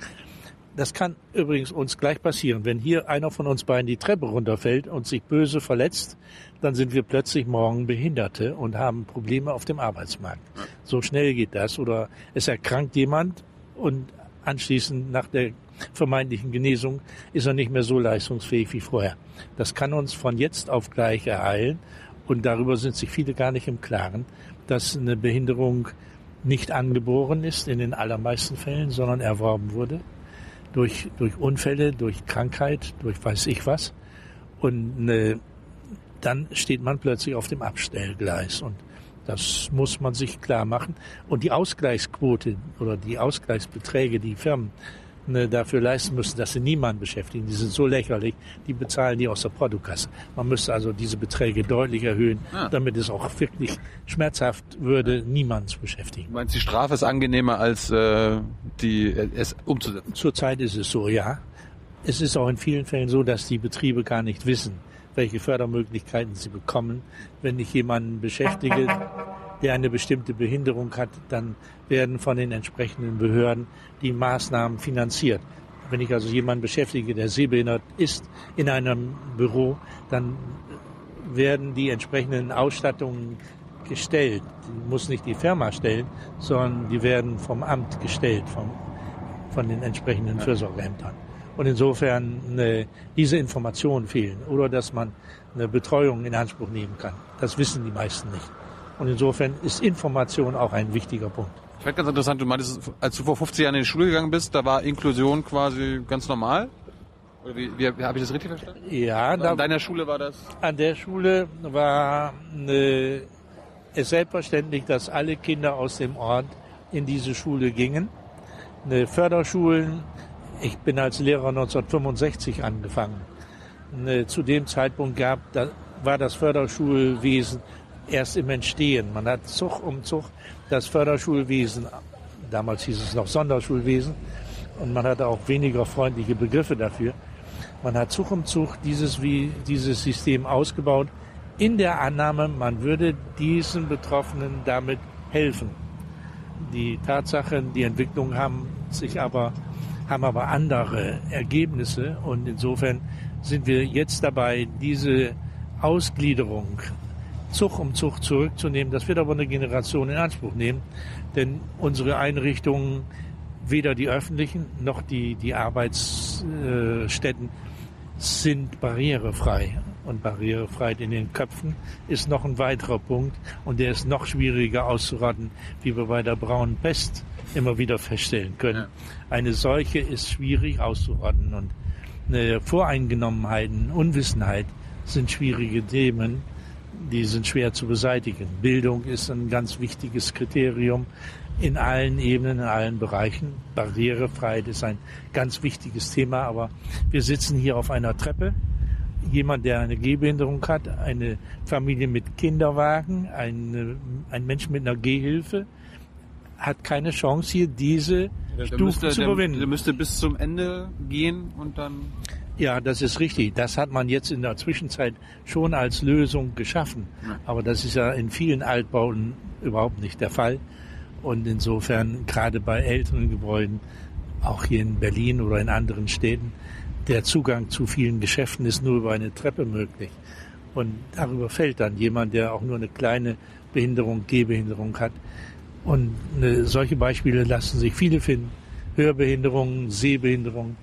Speaker 2: Das kann übrigens uns gleich passieren. Wenn hier einer von uns beiden die Treppe runterfällt und sich böse verletzt, dann sind wir plötzlich morgen Behinderte und haben Probleme auf dem Arbeitsmarkt. So schnell geht das. Oder es erkrankt jemand und anschließend nach der vermeintlichen Genesung ist er nicht mehr so leistungsfähig wie vorher. Das kann uns von jetzt auf gleich ereilen und darüber sind sich viele gar nicht im Klaren, dass eine Behinderung nicht angeboren ist in den allermeisten Fällen, sondern erworben wurde durch, durch Unfälle, durch Krankheit, durch weiß ich was. Und äh, dann steht man plötzlich auf dem Abstellgleis und das muss man sich klar machen. Und die Ausgleichsquote oder die Ausgleichsbeträge, die Firmen dafür leisten müssen, dass sie niemanden beschäftigen, die sind so lächerlich, die bezahlen die aus der Portokasse. Man müsste also diese Beträge deutlich erhöhen, ah. damit es auch wirklich schmerzhaft würde, niemanden zu beschäftigen.
Speaker 1: Du meinst, die Strafe ist angenehmer als äh, die es umzusetzen?
Speaker 2: Zurzeit ist es so, ja. Es ist auch in vielen Fällen so, dass die Betriebe gar nicht wissen, welche Fördermöglichkeiten sie bekommen. Wenn ich jemanden beschäftige, der eine bestimmte Behinderung hat, dann werden von den entsprechenden Behörden die Maßnahmen finanziert. Wenn ich also jemanden beschäftige, der sehbehindert ist in einem Büro, dann werden die entsprechenden Ausstattungen gestellt. Die muss nicht die Firma stellen, sondern die werden vom Amt gestellt, vom, von den entsprechenden Fürsorgeämtern. Und insofern äh, diese Informationen fehlen oder dass man eine Betreuung in Anspruch nehmen kann. Das wissen die meisten nicht. Und insofern ist Information auch ein wichtiger Punkt.
Speaker 1: Ich fand ganz interessant, du meintest, als du vor 50 Jahren in die Schule gegangen bist, da war Inklusion quasi ganz normal? Oder wie, wie, wie habe ich das richtig verstanden?
Speaker 2: Ja.
Speaker 1: Da, an deiner Schule war das?
Speaker 2: An der Schule war äh, es selbstverständlich, dass alle Kinder aus dem Ort in diese Schule gingen. Eine Förderschulen ich bin als Lehrer 1965 angefangen. Ne, zu dem Zeitpunkt gab, da war das Förderschulwesen erst im Entstehen. Man hat Zug um Zug das Förderschulwesen, damals hieß es noch Sonderschulwesen, und man hatte auch weniger freundliche Begriffe dafür. Man hat Zug um Zug dieses, wie, dieses System ausgebaut, in der Annahme, man würde diesen Betroffenen damit helfen. Die Tatsachen, die Entwicklungen haben sich aber haben aber andere Ergebnisse und insofern sind wir jetzt dabei, diese Ausgliederung Zug um Zug zurückzunehmen. Das wird aber eine Generation in Anspruch nehmen, denn unsere Einrichtungen, weder die öffentlichen noch die, die Arbeitsstätten, sind barrierefrei. Und Barrierefreiheit in den Köpfen ist noch ein weiterer Punkt und der ist noch schwieriger auszurotten, wie wir bei der braunen Pest immer wieder feststellen können. Ja. Eine Seuche ist schwierig auszuordnen und eine Voreingenommenheiten, Unwissenheit sind schwierige Themen, die sind schwer zu beseitigen. Bildung ist ein ganz wichtiges Kriterium in allen Ebenen, in allen Bereichen. Barrierefreiheit ist ein ganz wichtiges Thema, aber wir sitzen hier auf einer Treppe. Jemand, der eine Gehbehinderung hat, eine Familie mit Kinderwagen, eine, ein Mensch mit einer Gehhilfe, hat keine Chance hier diese
Speaker 1: der, Stufe müsste, zu überwinden. Der, der müsste bis zum Ende gehen und dann.
Speaker 2: Ja, das ist richtig. Das hat man jetzt in der Zwischenzeit schon als Lösung geschaffen. Aber das ist ja in vielen Altbauten überhaupt nicht der Fall. Und insofern, gerade bei älteren Gebäuden, auch hier in Berlin oder in anderen Städten, der Zugang zu vielen Geschäften ist nur über eine Treppe möglich. Und darüber fällt dann jemand, der auch nur eine kleine Behinderung, Gehbehinderung hat, und äh, solche Beispiele lassen sich viele finden. Hörbehinderungen, Sehbehinderungen,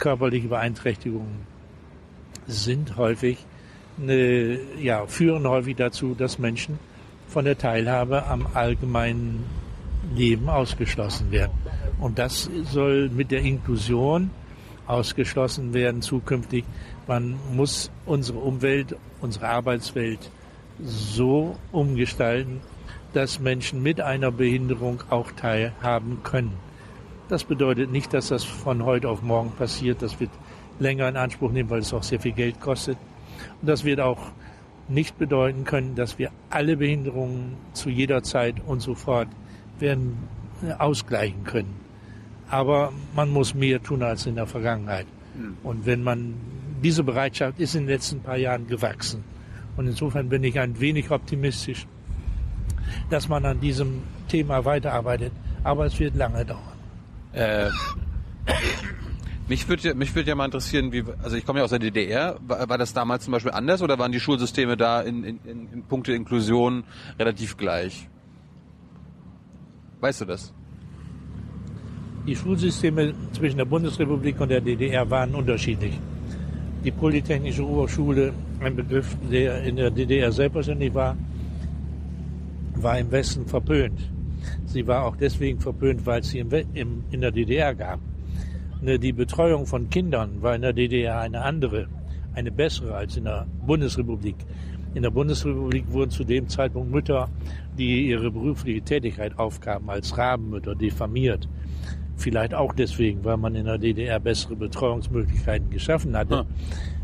Speaker 2: körperliche Beeinträchtigungen sind häufig ne, ja, führen häufig dazu, dass Menschen von der Teilhabe am allgemeinen Leben ausgeschlossen werden. Und das soll mit der Inklusion ausgeschlossen werden zukünftig. Man muss unsere Umwelt, unsere Arbeitswelt so umgestalten, dass Menschen mit einer Behinderung auch teilhaben können. Das bedeutet nicht, dass das von heute auf morgen passiert. Das wird länger in Anspruch nehmen, weil es auch sehr viel Geld kostet. Und das wird auch nicht bedeuten können, dass wir alle Behinderungen zu jeder Zeit und sofort werden äh, ausgleichen können. Aber man muss mehr tun als in der Vergangenheit. Hm. Und wenn man diese Bereitschaft ist in den letzten paar Jahren gewachsen. Und insofern bin ich ein wenig optimistisch, dass man an diesem Thema weiterarbeitet. Aber es wird lange dauern. Äh,
Speaker 1: mich würde mich würde ja mal interessieren, wie, also ich komme ja aus der DDR, war, war, das damals zum Beispiel anders oder waren die Schulsysteme da in, in, in, in puncto Inklusion relativ gleich? Weißt du das?
Speaker 2: Die Schulsysteme zwischen der Bundesrepublik und der DDR waren unterschiedlich. Die Polytechnische Oberschule, ein Begriff, der in der DDR selbstverständlich war, war im Westen verpönt. Sie war auch deswegen verpönt, weil es sie im, im, in der DDR gab. Ne, die Betreuung von Kindern war in der DDR eine andere, eine bessere als in der Bundesrepublik. In der Bundesrepublik wurden zu dem Zeitpunkt Mütter, die ihre berufliche Tätigkeit aufgaben, als Rabenmütter diffamiert. Vielleicht auch deswegen, weil man in der DDR bessere Betreuungsmöglichkeiten geschaffen hatte. Hm.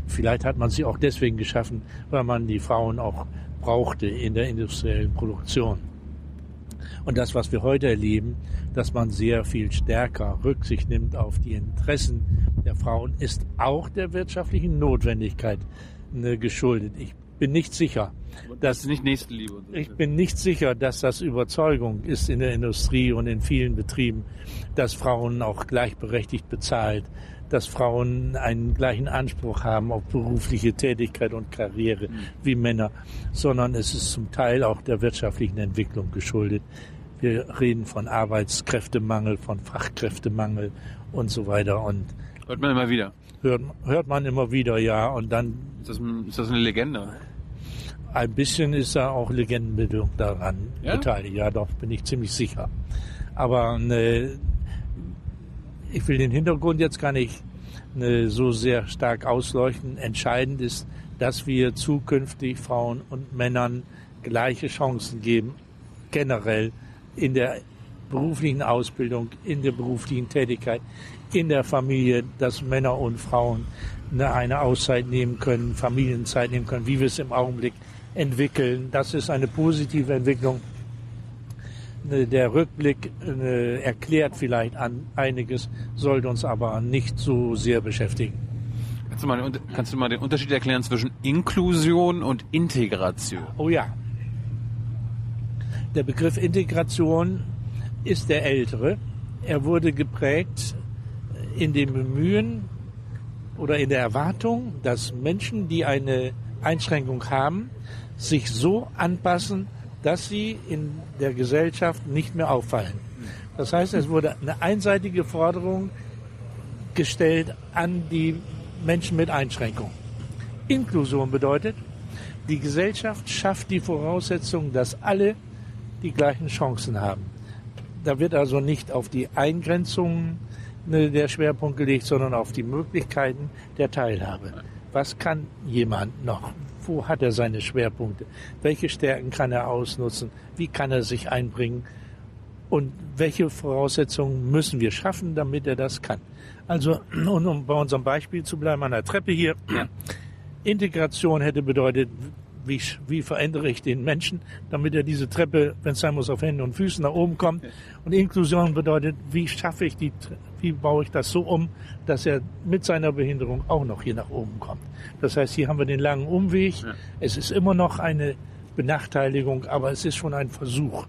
Speaker 2: Vielleicht hat man sie auch deswegen geschaffen, weil man die Frauen auch brauchte in der industriellen Produktion. Und das, was wir heute erleben, dass man sehr viel stärker Rücksicht nimmt auf die Interessen der Frauen, ist auch der wirtschaftlichen Notwendigkeit ne, geschuldet. Ich bin nicht sicher, dass nicht Nächstenliebe. Ich bin nicht sicher, dass das Überzeugung ist in der Industrie und in vielen Betrieben, dass Frauen auch gleichberechtigt bezahlt, dass Frauen einen gleichen Anspruch haben auf berufliche Tätigkeit und Karriere mhm. wie Männer, sondern es ist zum Teil auch der wirtschaftlichen Entwicklung geschuldet. Wir reden von Arbeitskräftemangel, von Fachkräftemangel und so weiter. Und
Speaker 1: hört man immer wieder.
Speaker 2: Hört, hört man immer wieder, ja. Und dann
Speaker 1: ist das, ist das eine Legende?
Speaker 2: Ein bisschen ist da auch Legendenbildung daran ja? beteiligt. Ja, doch bin ich ziemlich sicher. Aber ne, ich will den Hintergrund jetzt gar nicht ne, so sehr stark ausleuchten. Entscheidend ist, dass wir zukünftig Frauen und Männern gleiche Chancen geben, generell in der beruflichen Ausbildung, in der beruflichen Tätigkeit, in der Familie, dass Männer und Frauen eine Auszeit nehmen können, Familienzeit nehmen können, wie wir es im Augenblick entwickeln. Das ist eine positive Entwicklung. Der Rückblick äh, erklärt vielleicht an einiges, sollte uns aber nicht so sehr beschäftigen.
Speaker 1: Kannst du, mal, kannst du mal den Unterschied erklären zwischen Inklusion und Integration?
Speaker 2: Oh ja, der Begriff Integration ist der ältere. Er wurde geprägt in dem Bemühen oder in der Erwartung, dass Menschen, die eine Einschränkung haben, sich so anpassen, dass sie in der Gesellschaft nicht mehr auffallen. Das heißt, es wurde eine einseitige Forderung gestellt an die Menschen mit Einschränkung. Inklusion bedeutet, die Gesellschaft schafft die Voraussetzung, dass alle die gleichen Chancen haben. Da wird also nicht auf die Eingrenzungen ne, der Schwerpunkt gelegt, sondern auf die Möglichkeiten der Teilhabe. Was kann jemand noch? Wo hat er seine Schwerpunkte? Welche Stärken kann er ausnutzen? Wie kann er sich einbringen? Und welche Voraussetzungen müssen wir schaffen, damit er das kann? Also, um bei unserem Beispiel zu bleiben, an der Treppe hier. Integration hätte bedeutet, wie, wie verändere ich den Menschen, damit er diese Treppe, wenn es sein muss, auf Händen und Füßen nach oben kommt. Und Inklusion bedeutet, wie schaffe ich die, wie baue ich das so um, dass er mit seiner Behinderung auch noch hier nach oben kommt. Das heißt, hier haben wir den langen Umweg. Ja. Es ist immer noch eine Benachteiligung, aber es ist schon ein Versuch,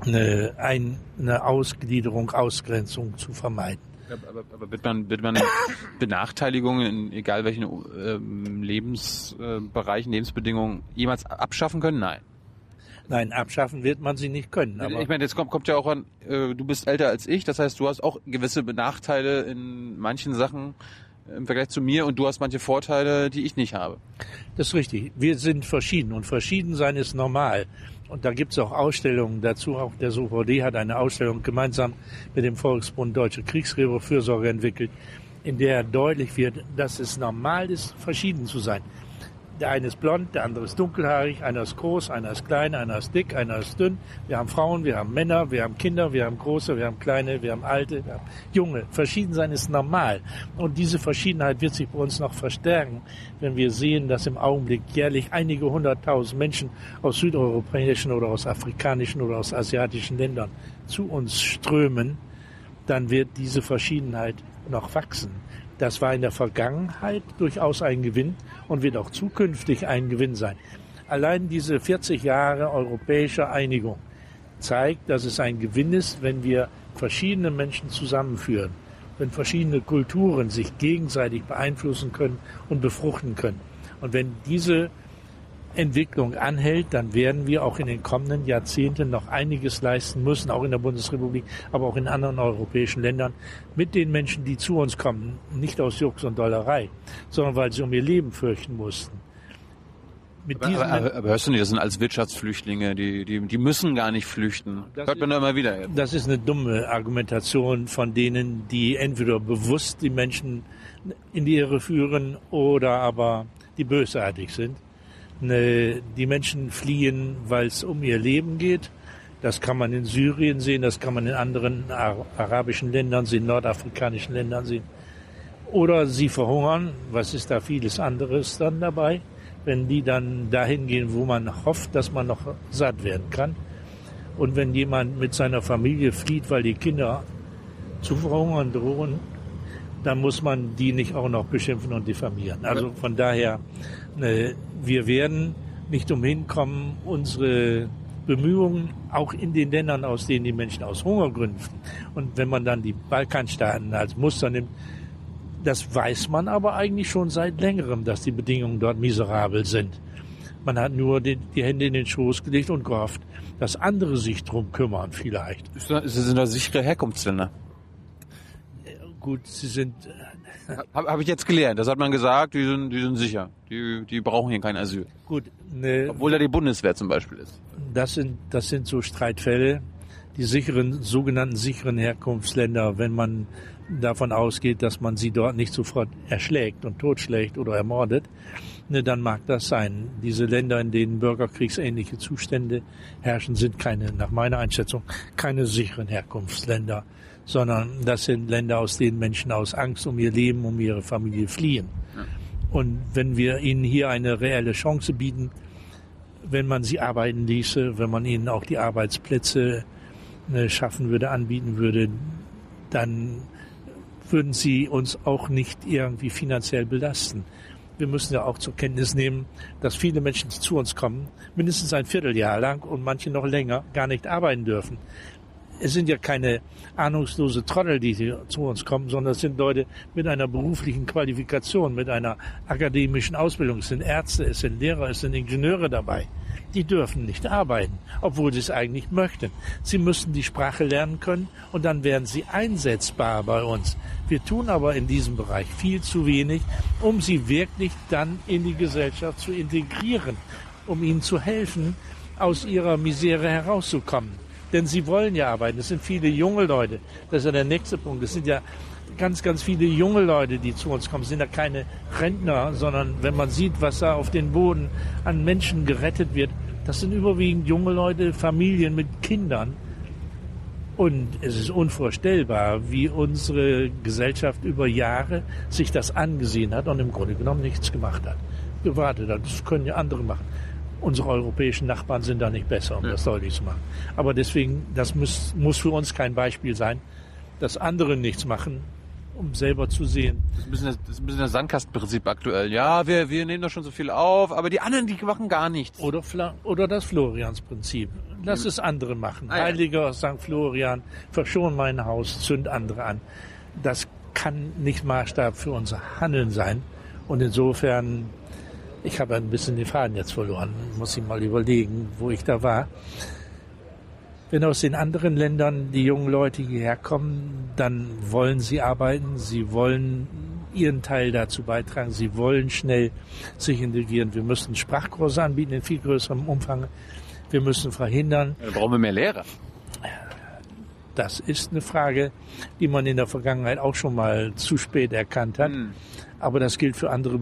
Speaker 2: eine, eine Ausgliederung, Ausgrenzung zu vermeiden.
Speaker 1: Aber, aber wird man, wird man Benachteiligungen in egal welchen ähm, Lebensbereichen, Lebensbedingungen jemals abschaffen können? Nein.
Speaker 2: Nein, abschaffen wird man sie nicht können.
Speaker 1: Aber ich meine, jetzt kommt, kommt ja auch an, äh, du bist älter als ich, das heißt, du hast auch gewisse Benachteile in manchen Sachen. im Vergleich zu mir und du hast manche Vorteile, die ich nicht habe.
Speaker 2: Das ist richtig. Wir sind verschieden und verschieden sein ist normal. Und da gibt es auch Ausstellungen dazu. Auch der SOVD hat eine Ausstellung gemeinsam mit dem Volksbund Deutsche Kriegsgräberfürsorge entwickelt, in der deutlich wird, dass es normal ist, verschieden zu sein. Der eine ist blond, der andere ist dunkelhaarig, einer ist groß, einer ist klein, einer ist dick, einer ist dünn. Wir haben Frauen, wir haben Männer, wir haben Kinder, wir haben große, wir haben kleine, wir haben alte, wir haben junge. Verschieden sein ist normal. Und diese Verschiedenheit wird sich bei uns noch verstärken, wenn wir sehen, dass im Augenblick jährlich einige hunderttausend Menschen aus südeuropäischen oder aus afrikanischen oder aus asiatischen Ländern zu uns strömen, dann wird diese Verschiedenheit noch wachsen. Das war in der Vergangenheit durchaus ein Gewinn und wird auch zukünftig ein Gewinn sein. Allein diese 40 Jahre europäischer Einigung zeigt, dass es ein Gewinn ist, wenn wir verschiedene Menschen zusammenführen, wenn verschiedene Kulturen sich gegenseitig beeinflussen können und befruchten können. Und wenn diese Entwicklung anhält, dann werden wir auch in den kommenden Jahrzehnten noch einiges leisten müssen, auch in der Bundesrepublik, aber auch in anderen europäischen Ländern, mit den Menschen, die zu uns kommen, nicht aus Jux und Dollerei, sondern weil sie um ihr Leben fürchten mussten.
Speaker 1: Aber, aber, aber, hörst du nicht, das sind als Wirtschaftsflüchtlinge, die, die, die müssen gar nicht flüchten. Das Hört man ist, immer wieder.
Speaker 2: Das ist eine dumme Argumentation von denen, die entweder bewusst die Menschen in die Irre führen oder aber die bösartig sind. Ne, die Menschen fliehen, weil es um ihr Leben geht. Das kann man in Syrien sehen, das kann man in anderen arabischen Ländern sehen, nordafrikanischen Ländern sehen. Oder sie verhungern, was ist da vieles anderes dann dabei, wenn die dann dahin gehen, wo man hofft, dass man noch satt werden kann. Und wenn jemand mit seiner Familie flieht, weil die Kinder zu verhungern drohen, dann muss man die nicht auch noch beschimpfen und diffamieren. Also von daher äh, wir werden nicht umhin kommen, unsere Bemühungen auch in den Ländern, aus denen die Menschen aus Hungergründen und wenn man dann die Balkanstaaten als Muster nimmt, das weiß man aber eigentlich schon seit längerem, dass die Bedingungen dort miserabel sind. Man hat nur die, die Hände in den Schoß gelegt und gehofft, dass andere sich drum kümmern vielleicht.
Speaker 1: Sie sind da sichere Herkunftsländer.
Speaker 2: Gut, sie sind
Speaker 1: habe hab ich jetzt gelernt. Das hat man gesagt, die sind, die sind sicher. Die, die brauchen hier kein Asyl.
Speaker 2: Gut.
Speaker 1: Ne, Obwohl da die Bundeswehr zum Beispiel ist.
Speaker 2: Das sind, das sind so Streitfälle. Die sicheren, sogenannten sicheren Herkunftsländer, wenn man davon ausgeht, dass man sie dort nicht sofort erschlägt und totschlägt oder ermordet, ne, dann mag das sein. Diese Länder, in denen bürgerkriegsähnliche Zustände herrschen, sind keine, nach meiner Einschätzung, keine sicheren Herkunftsländer sondern das sind Länder, aus denen Menschen aus Angst um ihr Leben, um ihre Familie fliehen. Ja. Und wenn wir ihnen hier eine reelle Chance bieten, wenn man sie arbeiten ließe, wenn man ihnen auch die Arbeitsplätze äh, schaffen würde, anbieten würde, dann würden sie uns auch nicht irgendwie finanziell belasten. Wir müssen ja auch zur Kenntnis nehmen, dass viele Menschen, die zu uns kommen, mindestens ein Vierteljahr lang und manche noch länger gar nicht arbeiten dürfen es sind ja keine ahnungslose Trottel, die hier zu uns kommen, sondern es sind Leute mit einer beruflichen Qualifikation, mit einer akademischen Ausbildung. Es sind Ärzte, es sind Lehrer, es sind Ingenieure dabei. Die dürfen nicht arbeiten, obwohl sie es eigentlich möchten. Sie müssen die Sprache lernen können und dann werden sie einsetzbar bei uns. Wir tun aber in diesem Bereich viel zu wenig, um sie wirklich dann in die Gesellschaft zu integrieren, um ihnen zu helfen, aus ihrer Misere herauszukommen. Denn sie wollen ja arbeiten. Es sind viele junge Leute. Das ist ja der nächste Punkt. Es sind ja ganz, ganz viele junge Leute, die zu uns kommen. Es sind ja keine Rentner, sondern wenn man sieht, was da auf den Boden an Menschen gerettet wird, das sind überwiegend junge Leute, Familien mit Kindern. Und es ist unvorstellbar, wie unsere Gesellschaft über Jahre sich das angesehen hat und im Grunde genommen nichts gemacht hat. Gewartet hat. Das können ja andere machen unsere europäischen Nachbarn sind da nicht besser, um ja. das deutlich zu machen. Aber deswegen, das muss, muss für uns kein Beispiel sein, dass andere nichts machen, um selber zu sehen.
Speaker 1: Das ist ein bisschen das, das, bisschen das Sandkastenprinzip aktuell. Ja, wir, wir nehmen doch schon so viel auf, aber die anderen, die machen gar nichts.
Speaker 2: Oder, oder das Floriansprinzip. Lass mhm. es andere machen. Ah, Heiliger ja. St. Florian, verschon mein Haus, zünd andere an. Das kann nicht Maßstab für unser Handeln sein. Und insofern ich habe ein bisschen den Faden jetzt verloren. Muss ich mal überlegen, wo ich da war. Wenn aus den anderen Ländern die jungen Leute hierher kommen, dann wollen sie arbeiten, sie wollen ihren Teil dazu beitragen. Sie wollen schnell sich integrieren. Wir müssen Sprachkurse anbieten in viel größerem Umfang. Wir müssen verhindern.
Speaker 1: Brauchen wir mehr Lehrer.
Speaker 2: Das ist eine Frage, die man in der Vergangenheit auch schon mal zu spät erkannt hat.
Speaker 1: Hm.
Speaker 2: Aber das gilt für andere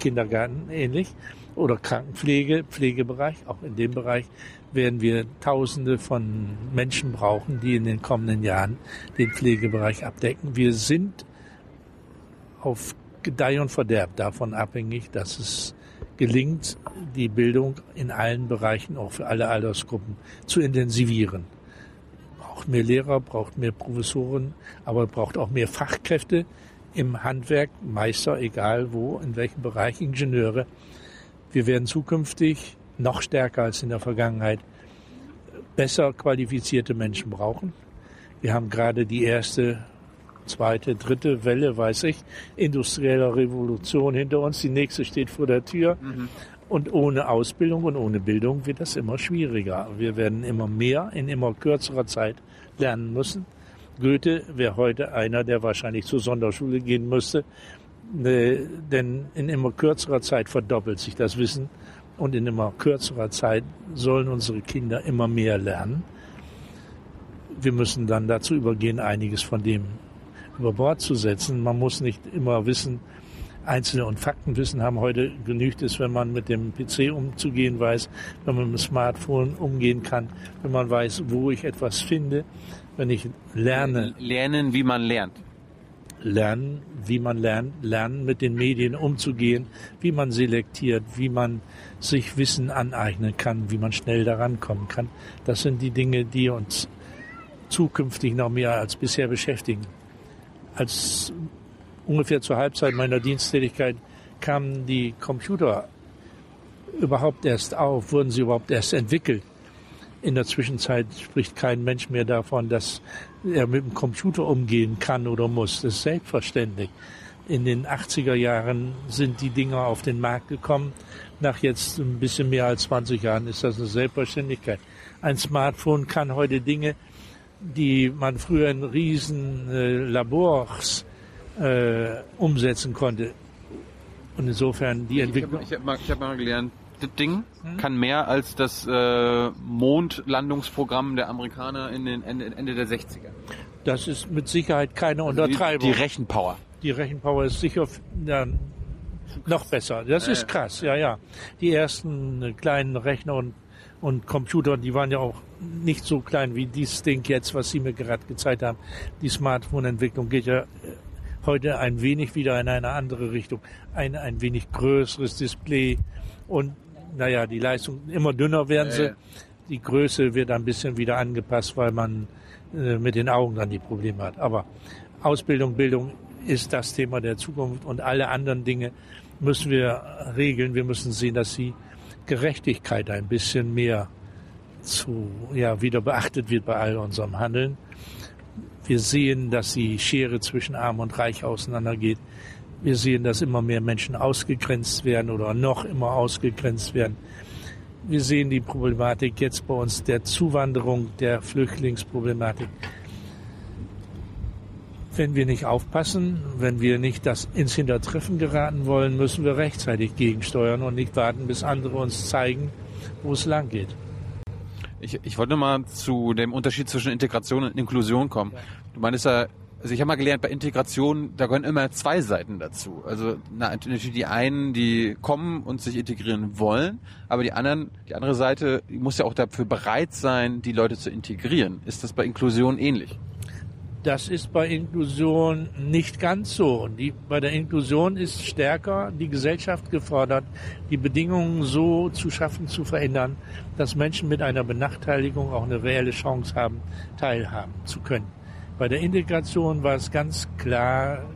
Speaker 2: Berufskindergärten ähnlich oder Krankenpflege, Pflegebereich. Auch in dem Bereich werden wir Tausende von Menschen brauchen, die in den kommenden Jahren den Pflegebereich abdecken. Wir sind auf Gedeih und Verderb davon abhängig, dass es gelingt, die Bildung in allen Bereichen, auch für alle Altersgruppen, zu intensivieren. Braucht mehr Lehrer, braucht mehr Professoren, aber braucht auch mehr Fachkräfte im Handwerk, Meister, egal wo, in welchem Bereich, Ingenieure. Wir werden zukünftig noch stärker als in der Vergangenheit besser qualifizierte Menschen brauchen. Wir haben gerade die erste, zweite, dritte Welle, weiß ich, industrieller Revolution hinter uns. Die nächste steht vor der Tür. Und ohne Ausbildung und ohne Bildung wird das immer schwieriger. Wir werden immer mehr in immer kürzerer Zeit lernen müssen. Goethe wäre heute einer, der wahrscheinlich zur Sonderschule gehen müsste, äh, denn in immer kürzerer Zeit verdoppelt sich das Wissen und in immer kürzerer Zeit sollen unsere Kinder immer mehr lernen. Wir müssen dann dazu übergehen, einiges von dem über Bord zu setzen. Man muss nicht immer wissen, Einzelne und Faktenwissen haben heute genügt es, wenn man mit dem PC umzugehen weiß, wenn man mit dem Smartphone umgehen kann, wenn man weiß, wo ich etwas finde, wenn ich lerne.
Speaker 1: Lernen, wie man lernt.
Speaker 2: Lernen, wie man lernt, lernen mit den Medien umzugehen, wie man selektiert, wie man sich Wissen aneignen kann, wie man schnell daran kommen kann. Das sind die Dinge, die uns zukünftig noch mehr als bisher beschäftigen. Als ungefähr zur Halbzeit meiner Diensttätigkeit kamen die Computer überhaupt erst auf, wurden sie überhaupt erst entwickelt. In der Zwischenzeit spricht kein Mensch mehr davon, dass er mit dem Computer umgehen kann oder muss. Das ist selbstverständlich. In den 80er Jahren sind die Dinger auf den Markt gekommen. Nach jetzt ein bisschen mehr als 20 Jahren ist das eine Selbstverständlichkeit. Ein Smartphone kann heute Dinge, die man früher in riesen äh, Labors äh, umsetzen konnte. Und insofern die
Speaker 1: Ich habe
Speaker 2: Entwicklung.
Speaker 1: ich hab mal, ich hab mal gelernt, das Ding kann mehr als das äh, Mondlandungsprogramm der Amerikaner in den Ende, Ende der 60er.
Speaker 2: Das ist mit Sicherheit keine
Speaker 1: Also Die,
Speaker 2: Untertreibung.
Speaker 1: die Rechenpower.
Speaker 2: Die Rechenpower ist sicher ja, noch besser. Das
Speaker 1: Ja,
Speaker 2: ist krass, ja, ja. Die ersten äh, kleinen Rechner und, und Computer, die waren ja auch nicht so klein wie dieses Ding jetzt, was Sie mir gerade gezeigt haben. Die Smartphone-Entwicklung geht ja äh, heute ein wenig wieder in eine andere Richtung. Ein, ein wenig größeres Display und, naja, die Leistung immer dünner werden sie. Die Größe wird ein bisschen wieder angepasst, weil man äh, mit den Augen dann die Probleme hat. Aber Ausbildung, Bildung ist das Thema der Zukunft und alle anderen Dinge müssen wir regeln. Wir müssen sehen, dass die Gerechtigkeit ein bisschen mehr zu, ja, wieder beachtet wird bei all unserem Handeln. Wir sehen, dass die Schere zwischen Arm und Reich auseinandergeht. Wir sehen, dass immer mehr Menschen ausgegrenzt werden oder noch immer ausgegrenzt werden. Wir sehen die Problematik jetzt bei uns der Zuwanderung, der Flüchtlingsproblematik. Wenn wir nicht aufpassen, wenn wir nicht das ins Hintertreffen geraten wollen, müssen wir rechtzeitig gegensteuern und nicht warten, bis andere uns zeigen, wo es lang geht.
Speaker 1: Ich, ich wollte mal zu dem Unterschied zwischen Integration und Inklusion kommen. Du meinst ja, also ich habe mal gelernt, bei Integration, da gehören immer zwei Seiten dazu. Also na, natürlich die einen, die kommen und sich integrieren wollen, aber die anderen, die andere Seite die muss ja auch dafür bereit sein, die Leute zu integrieren. Ist das bei Inklusion ähnlich?
Speaker 2: Das ist bei Inklusion nicht ganz so. Die, bei der Inklusion ist stärker die Gesellschaft gefordert, die Bedingungen so zu schaffen, zu verändern, dass Menschen mit einer Benachteiligung auch eine reelle Chance haben, teilhaben zu können. Bei der Integration war es ganz klar,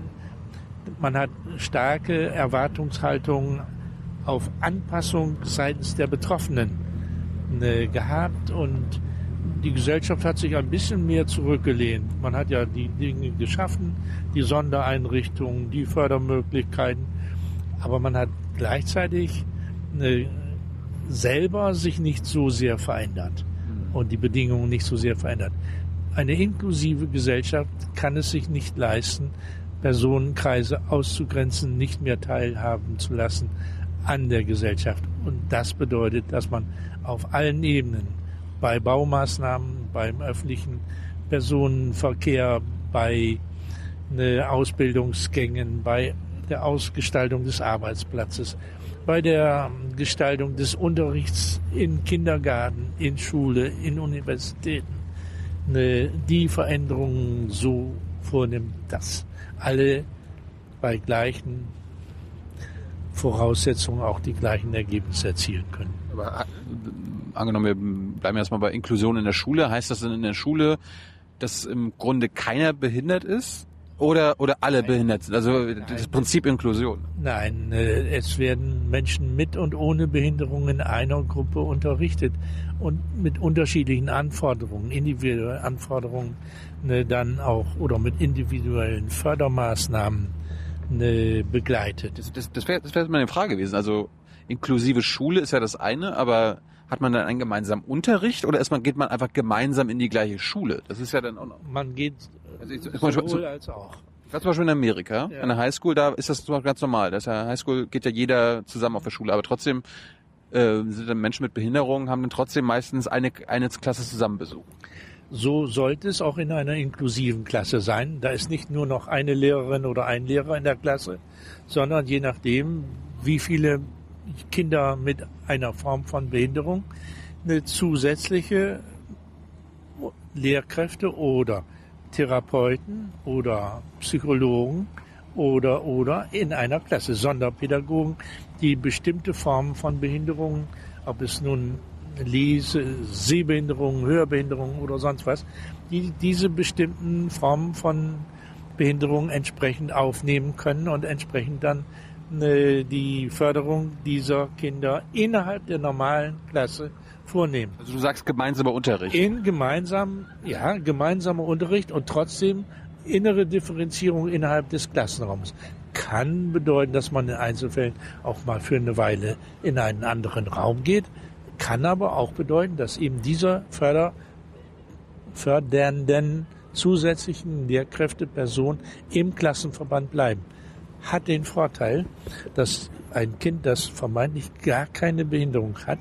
Speaker 2: man hat starke Erwartungshaltungen auf Anpassung seitens der Betroffenen äh, gehabt und die Gesellschaft hat sich ein bisschen mehr zurückgelehnt. Man hat ja die Dinge geschaffen, die Sondereinrichtungen, die Fördermöglichkeiten, aber man hat gleichzeitig äh, selber sich nicht so sehr verändert und die Bedingungen nicht so sehr verändert. Eine inklusive Gesellschaft kann es sich nicht leisten, Personenkreise auszugrenzen, nicht mehr teilhaben zu lassen an der Gesellschaft. Und das bedeutet, dass man auf allen Ebenen, bei Baumaßnahmen, beim öffentlichen Personenverkehr, bei ne, Ausbildungsgängen, bei der Ausgestaltung des Arbeitsplatzes, bei der Gestaltung des Unterrichts in Kindergarten, in Schule, in Universitäten, die Veränderungen so vornimmt, dass alle bei gleichen Voraussetzungen auch die gleichen Ergebnisse erzielen können.
Speaker 1: Aber äh, angenommen, wir bleiben erstmal bei Inklusion in der Schule, heißt das denn in der Schule, dass im Grunde keiner behindert ist? Oder, oder alle Nein. behindert sind? Also Nein. das Prinzip Inklusion.
Speaker 2: Nein, äh, es werden Menschen mit und ohne Behinderung in einer Gruppe unterrichtet und mit unterschiedlichen Anforderungen, individuellen Anforderungen ne, dann auch oder mit individuellen Fördermaßnahmen ne, begleitet.
Speaker 1: Das, das, das wäre das wär meine Frage gewesen. Also inklusive Schule ist ja das eine, aber hat man dann einen gemeinsamen Unterricht oder ist man, geht man einfach gemeinsam in die gleiche Schule? Das ist ja dann auch noch.
Speaker 2: Man geht also ich, sowohl so, als auch.
Speaker 1: Ich war zum Beispiel in Amerika, ja. an der Highschool, da ist das ganz normal. Das ja Highschool geht ja jeder zusammen auf der Schule, aber trotzdem äh, sind dann Menschen mit Behinderungen, haben dann trotzdem meistens eine, eine Klasse zusammen besucht.
Speaker 2: So sollte es auch in einer inklusiven Klasse sein. Da ist nicht nur noch eine Lehrerin oder ein Lehrer in der Klasse, sondern je nachdem, wie viele Kinder mit einer Form von Behinderung eine zusätzliche Lehrkräfte oder Therapeuten oder Psychologen oder oder in einer Klasse Sonderpädagogen, die bestimmte Formen von Behinderungen, ob es nun Lese, Sehbehinderung, Hörbehinderung oder sonst was, die diese bestimmten Formen von Behinderung entsprechend aufnehmen können und entsprechend dann äh, die Förderung dieser Kinder innerhalb der normalen Klasse vornehmen.
Speaker 1: Also du sagst gemeinsamer Unterricht.
Speaker 2: In gemeinsam, ja, gemeinsamer Unterricht und trotzdem innere Differenzierung innerhalb des Klassenraums. Kann bedeuten, dass man in Einzelfällen auch mal für eine Weile in einen anderen Raum geht, kann aber auch bedeuten, dass eben dieser Förder, fördernden zusätzlichen Lehrkräfteperson im Klassenverband bleiben. Hat den Vorteil, dass ein Kind, das vermeintlich gar keine Behinderung hat,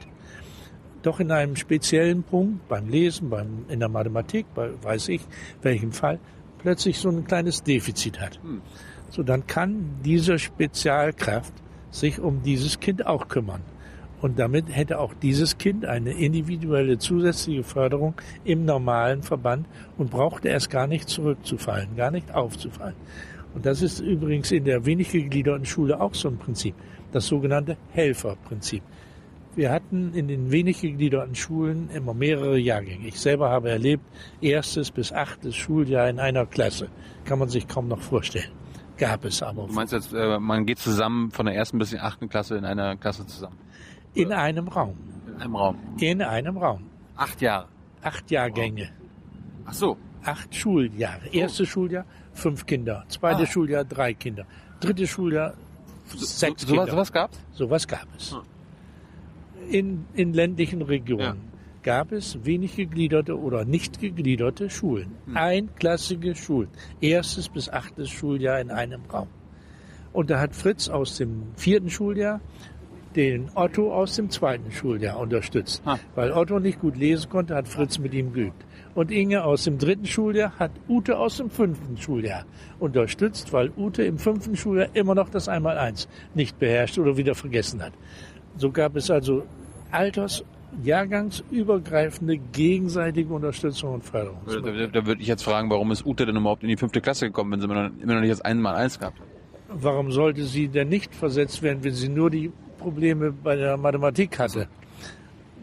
Speaker 2: doch in einem speziellen Punkt, beim Lesen, beim, in der Mathematik, bei weiß ich welchem Fall, plötzlich so ein kleines Defizit hat. Hm. So, dann kann diese Spezialkraft sich um dieses Kind auch kümmern. Und damit hätte auch dieses Kind eine individuelle zusätzliche Förderung im normalen Verband und brauchte erst gar nicht zurückzufallen, gar nicht aufzufallen. Und das ist übrigens in der wenig gegliederten Schule auch so ein Prinzip, das sogenannte Helferprinzip. Wir hatten in den wenig gegliederten Schulen immer mehrere Jahrgänge. Ich selber habe erlebt, erstes bis achtes Schuljahr in einer Klasse. Kann man sich kaum noch vorstellen. Gab es aber.
Speaker 1: Du meinst jetzt, äh, man geht zusammen von der ersten bis zur achten Klasse in einer Klasse zusammen?
Speaker 2: In einem Raum.
Speaker 1: In einem Raum.
Speaker 2: In einem Raum.
Speaker 1: Acht Jahre.
Speaker 2: Acht Jahrgänge.
Speaker 1: Ach so.
Speaker 2: Acht Schuljahre. Erstes Schuljahr fünf Kinder. Zweites ah. Schuljahr drei Kinder. Drittes Schuljahr sechs so, Kinder.
Speaker 1: Sowas gab's?
Speaker 2: Sowas gab es. Hm in, in ländlichen Regionen ja. gab es wenig gegliederte oder nicht gegliederte Schulen. Hm. Einklassige Schulen. Erstes bis achtes Schuljahr in einem Raum. Und da hat Fritz aus dem vierten Schuljahr den Otto aus dem zweiten Schuljahr unterstützt. Ha. Weil Otto nicht gut lesen konnte, hat Fritz mit ihm geübt. Und Inge aus dem dritten Schuljahr hat Ute aus dem fünften Schuljahr unterstützt, weil Ute im fünften Schuljahr immer noch das Einmaleins nicht beherrscht oder wieder vergessen hat. So gab es also alters- jahrgangsübergreifende gegenseitige Unterstützung und Förderung.
Speaker 1: Da, da, da würde ich jetzt fragen, warum ist Ute denn überhaupt in die fünfte Klasse gekommen, wenn sie immer noch, immer noch nicht das einmal eins gehabt hat?
Speaker 2: Warum sollte sie denn nicht versetzt werden, wenn sie nur die Probleme bei der Mathematik hatte?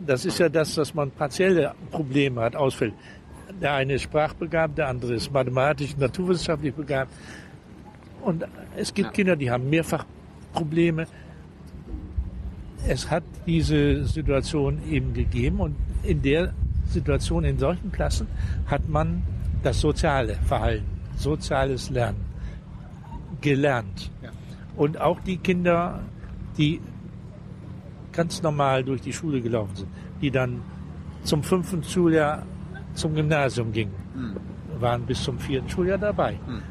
Speaker 2: Das ist ja das, dass man partielle Probleme hat, ausfällt. Der eine ist sprachbegabt, der andere ist mathematisch, naturwissenschaftlich begabt. Und es gibt ja. Kinder, die haben mehrfach Probleme es hat diese Situation eben gegeben und in der Situation, in solchen Klassen, hat man das soziale Verhalten, soziales Lernen gelernt. Ja. Und auch die Kinder, die ganz normal durch die Schule gelaufen sind, die dann zum fünften Schuljahr zum Gymnasium gingen, mhm. waren bis zum vierten Schuljahr dabei. Mhm.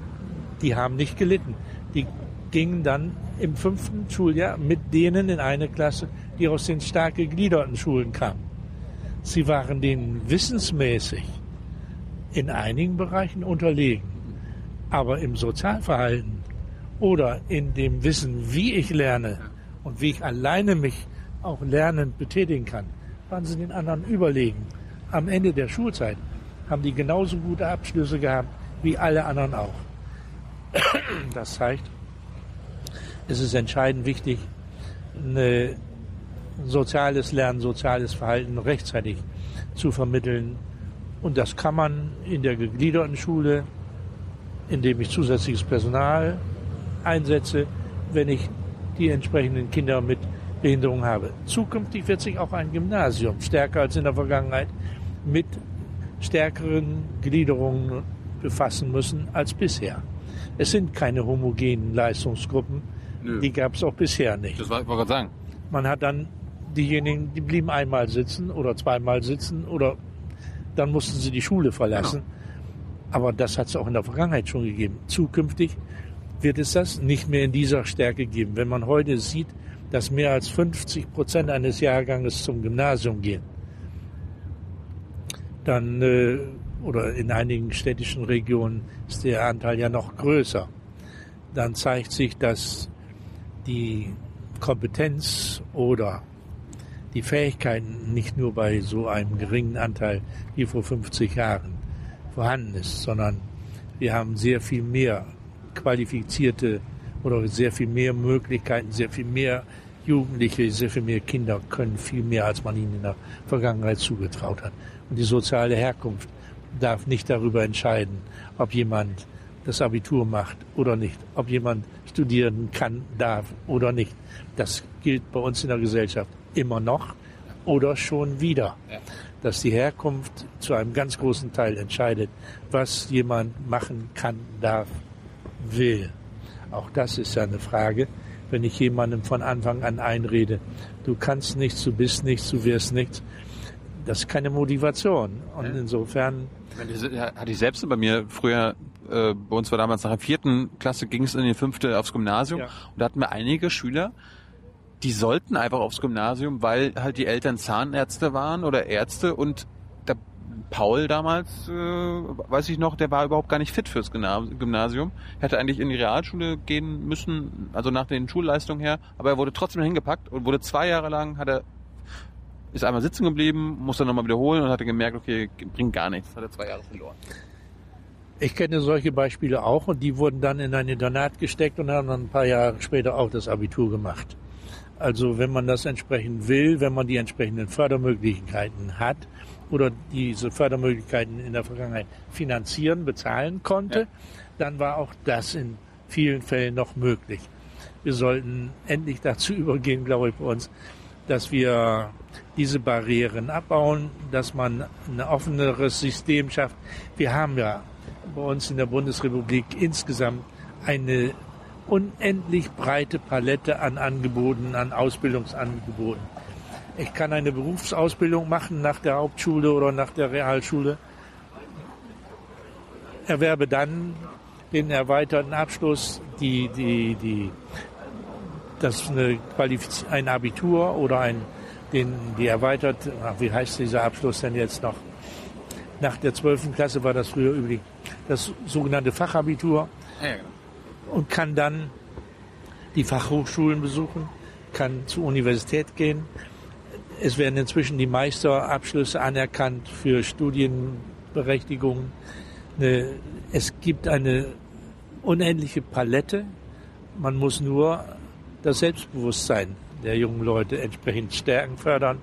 Speaker 2: die haben nicht gelitten. Die gingen dann im fünften Schuljahr mit denen in eine Klasse, die aus den stark gegliederten Schulen kamen. Sie waren denen wissensmäßig in einigen Bereichen unterlegen, aber im Sozialverhalten oder in dem Wissen, wie ich lerne und wie ich alleine mich auch lernend betätigen kann, waren sie den anderen überlegen. Am Ende der Schulzeit haben die genauso gute Abschlüsse gehabt wie alle anderen auch. Das zeigt, es ist entscheidend wichtig, ein soziales Lernen, soziales Verhalten rechtzeitig zu vermitteln. Und das kann man in der gegliederten Schule, indem ich zusätzliches Personal einsetze, wenn ich die entsprechenden Kinder mit Behinderung habe. Zukünftig wird sich auch ein Gymnasium stärker als in der Vergangenheit mit stärkeren Gliederungen befassen müssen als bisher. Es sind keine homogenen Leistungsgruppen. Nö. Die gab es auch bisher nicht.
Speaker 1: Das wollte ich gerade sagen.
Speaker 2: Man hat dann diejenigen, die blieben einmal sitzen oder zweimal sitzen oder dann mussten sie die Schule verlassen. Genau. Aber das hat es auch in der Vergangenheit schon gegeben. Zukünftig wird es das nicht mehr in dieser Stärke geben. Wenn man heute sieht, dass mehr als 50 Prozent eines Jahrganges zum Gymnasium gehen, dann äh, oder in einigen städtischen Regionen ist der Anteil ja noch größer. Dann zeigt sich, dass die Kompetenz oder die Fähigkeiten nicht nur bei so einem geringen Anteil wie vor 50 Jahren vorhanden ist, sondern wir haben sehr viel mehr qualifizierte oder sehr viel mehr Möglichkeiten, sehr viel mehr Jugendliche, sehr viel mehr Kinder können viel mehr, als man ihnen in der Vergangenheit zugetraut hat. Und die soziale Herkunft darf nicht darüber entscheiden, ob jemand das Abitur macht oder nicht, ob jemand studieren kann, darf oder nicht. Das gilt bei uns in der Gesellschaft immer noch oder schon wieder, dass die Herkunft zu einem ganz großen Teil entscheidet, was jemand machen kann, darf, will. Auch das ist ja eine Frage, wenn ich jemandem von Anfang an einrede, du kannst nichts, du bist nichts, du wirst nichts, das ist keine Motivation. Und insofern.
Speaker 1: Hatte ich selbst bei mir früher, äh, bei uns war damals nach der vierten Klasse, ging es in die fünfte aufs Gymnasium. Ja. Und da hatten wir einige Schüler, die sollten einfach aufs Gymnasium, weil halt die Eltern Zahnärzte waren oder Ärzte und der Paul damals, äh, weiß ich noch, der war überhaupt gar nicht fit fürs Gymnasium. Hätte eigentlich in die Realschule gehen müssen, also nach den Schulleistungen her, aber er wurde trotzdem hingepackt und wurde zwei Jahre lang, hat er ist einmal sitzen geblieben, musste nochmal wiederholen und hatte gemerkt, okay, bringt gar nichts, hat er zwei Jahre verloren.
Speaker 2: Ich kenne solche Beispiele auch und die wurden dann in ein Internat gesteckt und haben dann ein paar Jahre später auch das Abitur gemacht. Also wenn man das entsprechend will, wenn man die entsprechenden Fördermöglichkeiten hat oder diese Fördermöglichkeiten in der Vergangenheit finanzieren, bezahlen konnte, ja. dann war auch das in vielen Fällen noch möglich. Wir sollten endlich dazu übergehen, glaube ich, bei uns, dass wir diese Barrieren abbauen, dass man ein offeneres System schafft. Wir haben ja bei uns in der Bundesrepublik insgesamt eine unendlich breite Palette an Angeboten, an Ausbildungsangeboten. Ich kann eine Berufsausbildung machen nach der Hauptschule oder nach der Realschule, erwerbe dann den erweiterten Abschluss, die, die, die das eine ein Abitur oder ein, den, die erweitert, ach, wie heißt dieser Abschluss denn jetzt noch? Nach der 12. Klasse war das früher üblich, das sogenannte Fachabitur. Ja, genau. Und kann dann die Fachhochschulen besuchen, kann zur Universität gehen. Es werden inzwischen die Meisterabschlüsse anerkannt für Studienberechtigungen. Es gibt eine unendliche Palette. Man muss nur das Selbstbewusstsein der jungen Leute entsprechend stärken, fördern.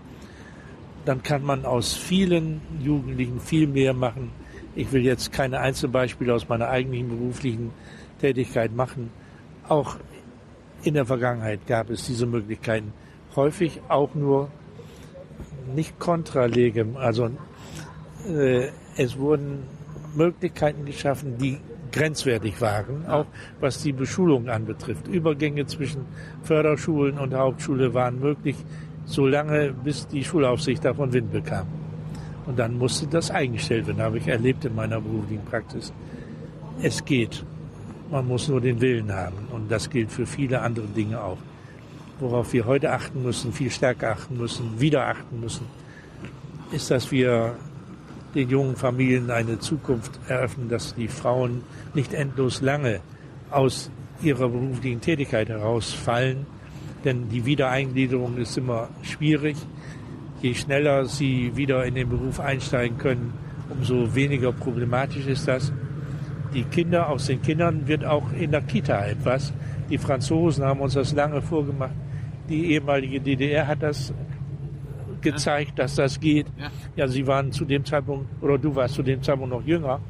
Speaker 2: Dann kann man aus vielen Jugendlichen viel mehr machen. Ich will jetzt keine Einzelbeispiele aus meiner eigentlichen beruflichen Tätigkeit machen. Auch in der Vergangenheit gab es diese Möglichkeiten. Häufig auch nur nicht kontralegem. Also äh, es wurden Möglichkeiten geschaffen, die grenzwertig waren, auch was die Beschulung anbetrifft. Übergänge zwischen Förderschulen und Hauptschule waren möglich, solange bis die Schulaufsicht davon Wind bekam. Und dann musste das eingestellt werden, habe ich erlebt in meiner beruflichen Praxis. Es geht. Man muss nur den Willen haben. Und das gilt für viele andere Dinge auch. Worauf wir heute achten müssen, viel stärker achten müssen, wieder achten müssen, ist, dass wir den jungen Familien eine Zukunft eröffnen, dass die Frauen nicht endlos lange aus ihrer beruflichen Tätigkeit herausfallen. Denn die Wiedereingliederung ist immer schwierig. Je schneller sie wieder in den Beruf einsteigen können, umso weniger problematisch ist das. Die Kinder, aus den Kindern wird auch in der Kita etwas. Die Franzosen haben uns das lange vorgemacht. Die ehemalige DDR hat das gezeigt, dass das geht. Ja. sie waren zu dem Zeitpunkt, oder du warst zu dem Zeitpunkt noch jünger.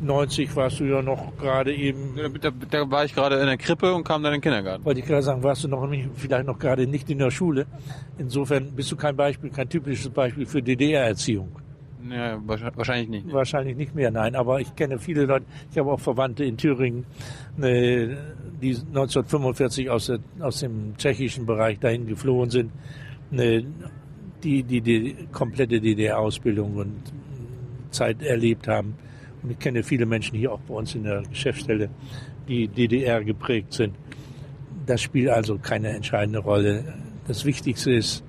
Speaker 2: 90 warst du ja noch gerade eben.
Speaker 1: Da, da, war ich gerade in der Krippe und kam dann in den Kindergarten.
Speaker 2: Wollte ich gerade sagen, warst du noch nicht, vielleicht noch gerade nicht in der Schule. Insofern bist du kein Beispiel, kein typisches Beispiel für DDR-Erziehung.
Speaker 1: Ja, wahrscheinlich nicht.
Speaker 2: Wahrscheinlich nicht mehr, nein. Aber ich kenne viele Leute, ich habe auch Verwandte in Thüringen, äh, die 1945 aus, der, aus dem tschechischen Bereich dahin geflohen sind. Äh, die, die die komplette DDR-Ausbildung und Zeit erlebt haben. Und ich kenne viele Menschen hier auch bei uns in der Geschäftsstelle, die DDR geprägt sind. Das spielt also keine entscheidende Rolle. Das Wichtigste ist,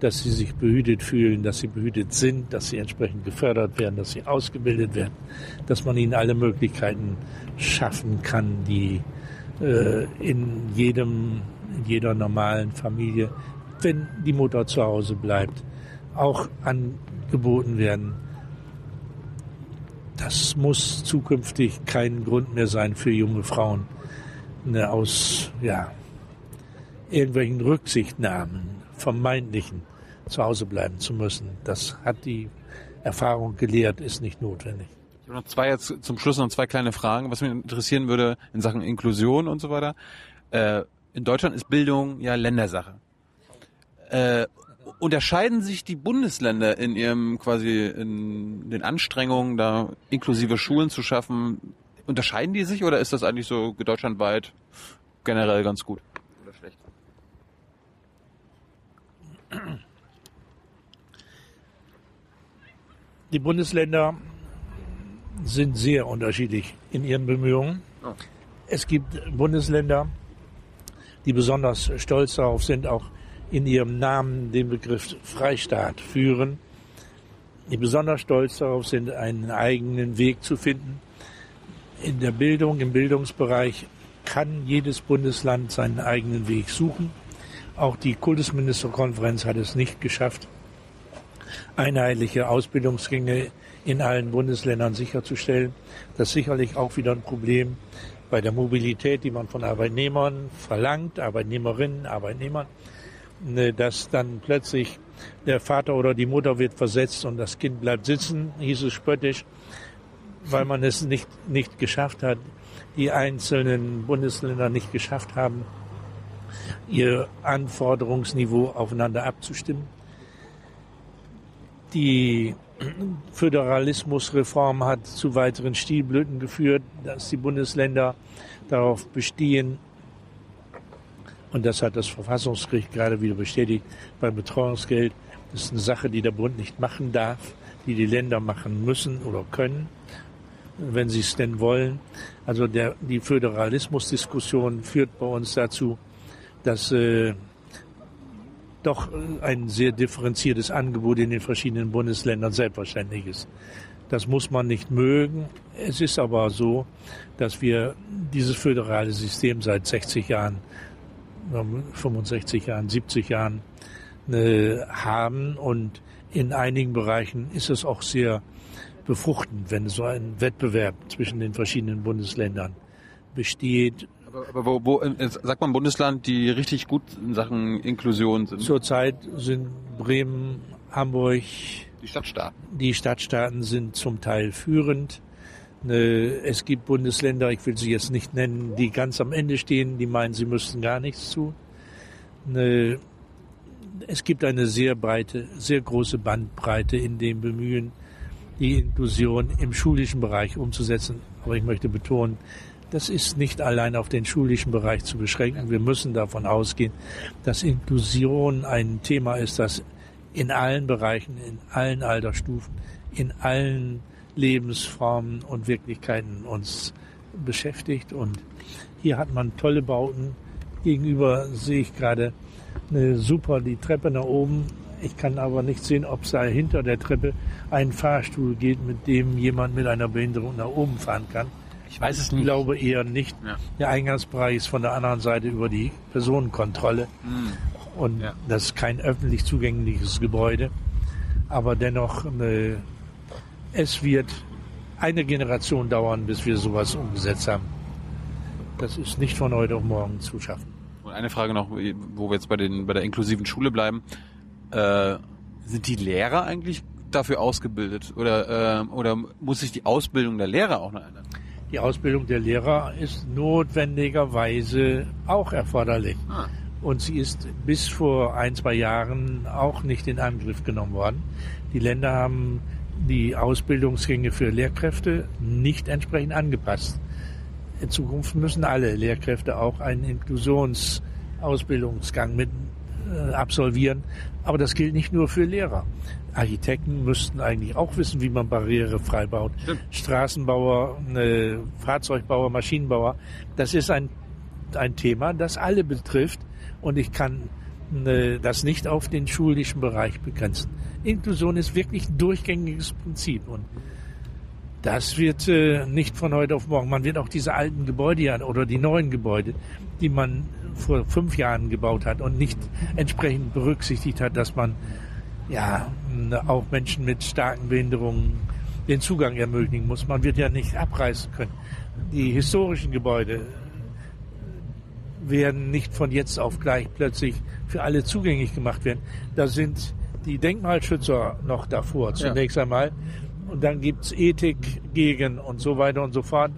Speaker 2: dass sie sich behütet fühlen, dass sie behütet sind, dass sie entsprechend gefördert werden, dass sie ausgebildet werden, dass man ihnen alle Möglichkeiten schaffen kann, die äh, in jedem, in jeder normalen Familie wenn die Mutter zu Hause bleibt, auch angeboten werden. Das muss zukünftig kein Grund mehr sein für junge Frauen, ne, aus ja, irgendwelchen Rücksichtnahmen, vermeintlichen, zu Hause bleiben zu müssen. Das hat die Erfahrung gelehrt, ist nicht notwendig.
Speaker 1: Ich habe noch zwei jetzt zum Schluss noch zwei kleine Fragen, was mich interessieren würde in Sachen Inklusion und so weiter. Äh, in Deutschland ist Bildung ja Ländersache. Äh, unterscheiden sich die Bundesländer in ihrem quasi in den Anstrengungen, da inklusive Schulen zu schaffen? Unterscheiden die sich oder ist das eigentlich so deutschlandweit generell ganz gut oder schlecht?
Speaker 2: Die Bundesländer sind sehr unterschiedlich in ihren Bemühungen. Oh. Es gibt Bundesländer, die besonders stolz darauf sind, auch in ihrem Namen den Begriff Freistaat führen, die besonders stolz darauf sind, einen eigenen Weg zu finden. In der Bildung, im Bildungsbereich kann jedes Bundesland seinen eigenen Weg suchen. Auch die Kultusministerkonferenz hat es nicht geschafft, einheitliche Ausbildungsgänge in allen Bundesländern sicherzustellen. Das ist sicherlich auch wieder ein Problem bei der Mobilität, die man von Arbeitnehmern verlangt, Arbeitnehmerinnen, Arbeitnehmern. Ne, dass dann plötzlich der Vater oder die Mutter wird versetzt und das Kind bleibt sitzen, hieß es spöttisch, weil man es nicht, nicht geschafft hat, die einzelnen Bundesländer nicht geschafft haben, ihr Anforderungsniveau aufeinander abzustimmen. Die Föderalismusreform hat zu weiteren Stilblüten geführt, dass die Bundesländer darauf bestehen, und das hat das Verfassungsgericht gerade wieder bestätigt beim Betreuungsgeld. Das ist eine Sache, die der Bund nicht machen darf, die die Länder machen müssen oder können, wenn sie es denn wollen. Also der, die Föderalismusdiskussion führt bei uns dazu, dass äh, doch ein sehr differenziertes Angebot in den verschiedenen Bundesländern selbstverständlich ist. Das muss man nicht mögen. Es ist aber so, dass wir dieses föderale System seit 60 Jahren 65 Jahren, 70 Jahren äh, haben. Und in einigen Bereichen ist es auch sehr befruchtend, wenn so ein Wettbewerb zwischen den verschiedenen Bundesländern besteht.
Speaker 1: Aber, aber wo, wo sagt man Bundesland, die richtig gut in Sachen Inklusion sind?
Speaker 2: Zurzeit sind Bremen, Hamburg,
Speaker 1: die Stadtstaaten.
Speaker 2: Die Stadtstaaten sind zum Teil führend. Ne, es gibt Bundesländer, ich will sie jetzt nicht nennen, die ganz am Ende stehen, die meinen, sie müssten gar nichts tun. Ne, es gibt eine sehr breite, sehr große Bandbreite in dem Bemühen, die Inklusion im schulischen Bereich umzusetzen. Aber ich möchte betonen, das ist nicht allein auf den schulischen Bereich zu beschränken. Wir müssen davon ausgehen, dass Inklusion ein Thema ist, das in allen Bereichen, in allen Altersstufen, in allen Lebensformen und Wirklichkeiten uns beschäftigt und hier hat man tolle Bauten. Gegenüber sehe ich gerade eine super die Treppe nach oben. Ich kann aber nicht sehen, ob es da hinter der Treppe einen Fahrstuhl geht, mit dem jemand mit einer Behinderung nach oben fahren kann.
Speaker 1: Ich weiß es nicht.
Speaker 2: Ich glaube eher nicht.
Speaker 1: Ja.
Speaker 2: Der Eingangsbereich ist von der anderen Seite über die Personenkontrolle.
Speaker 1: Hm.
Speaker 2: Und
Speaker 1: Ja.
Speaker 2: das ist kein öffentlich zugängliches Gebäude. Aber dennoch, äh, es wird eine Generation dauern, bis wir sowas umgesetzt haben. Das ist nicht von heute auf morgen zu schaffen.
Speaker 1: Und eine Frage noch, wo wir jetzt bei, den, bei der inklusiven Schule bleiben. Äh, sind die Lehrer eigentlich dafür ausgebildet? Oder, äh, oder muss sich die Ausbildung der Lehrer auch noch ändern?
Speaker 2: Die Ausbildung der Lehrer ist notwendigerweise auch erforderlich.
Speaker 1: Ah.
Speaker 2: Und sie ist bis vor ein, zwei Jahren auch nicht in Angriff genommen worden. Die Länder haben die Ausbildungsgänge für Lehrkräfte nicht entsprechend angepasst. In Zukunft müssen alle Lehrkräfte auch einen Inklusionsausbildungsgang mit äh, absolvieren. Aber das gilt nicht nur für Lehrer. Architekten müssten eigentlich auch wissen, wie man barrierefrei baut.
Speaker 1: Stimmt.
Speaker 2: Straßenbauer, äh, Fahrzeugbauer, Maschinenbauer. Das ist ein, ein Thema, das alle betrifft. Und ich kann das nicht auf den schulischen Bereich begrenzen. Inklusion ist wirklich ein durchgängiges Prinzip. Und das wird äh, nicht von heute auf morgen. Man wird auch diese alten Gebäude ja, oder die neuen Gebäude, die man vor fünf Jahren gebaut hat und nicht entsprechend berücksichtigt hat, dass man ja auch Menschen mit starken Behinderungen den Zugang ermöglichen muss. Man wird ja nicht abreißen können. Die historischen Gebäude werden nicht von jetzt auf gleich plötzlich für alle zugänglich gemacht werden. Da sind die Denkmalschützer noch davor zunächst einmal. Und dann gibt's Ethik gegen und so weiter und so fort.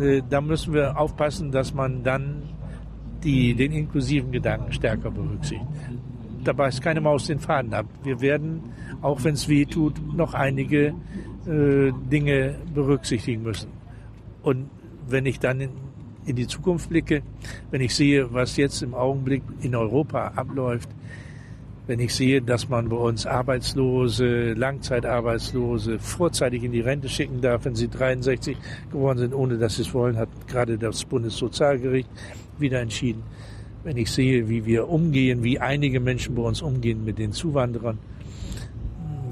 Speaker 2: Äh, Da müssen wir aufpassen, dass man dann die, den inklusiven Gedanken stärker berücksichtigt. Da beißt keine Maus den Faden ab. Wir werden, auch wenn es weh tut, noch einige äh, Dinge berücksichtigen müssen. Und wenn ich dann in, die Zukunft blicke, wenn ich sehe, was jetzt im Augenblick in Europa abläuft, wenn ich sehe, dass man bei uns Arbeitslose, Langzeitarbeitslose vorzeitig in die Rente schicken darf, wenn sie 63 geworden sind, ohne dass sie es wollen, hat gerade das Bundessozialgericht wieder entschieden. Wenn ich sehe, wie wir umgehen, wie einige Menschen bei uns umgehen mit den Zuwanderern,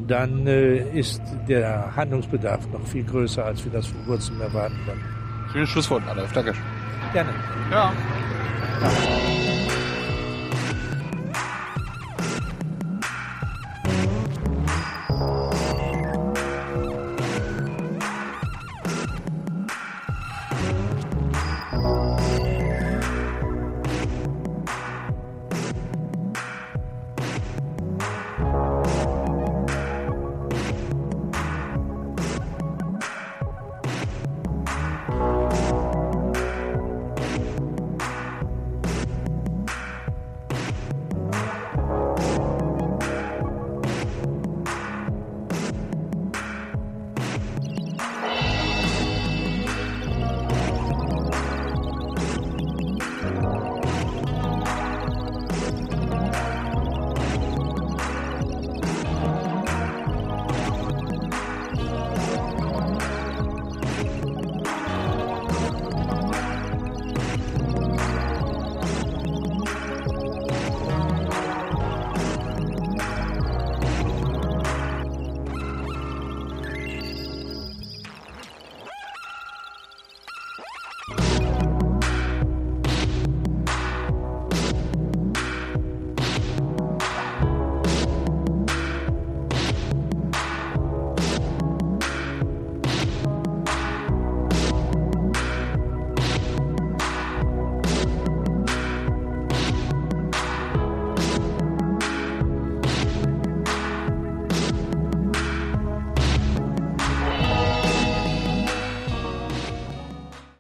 Speaker 2: dann äh, ist der Handlungsbedarf noch viel größer, als wir das vor kurzem erwarten konnten.
Speaker 1: Schönes Schlusswort, Adolf. Danke.
Speaker 2: Gerne.
Speaker 1: Ja.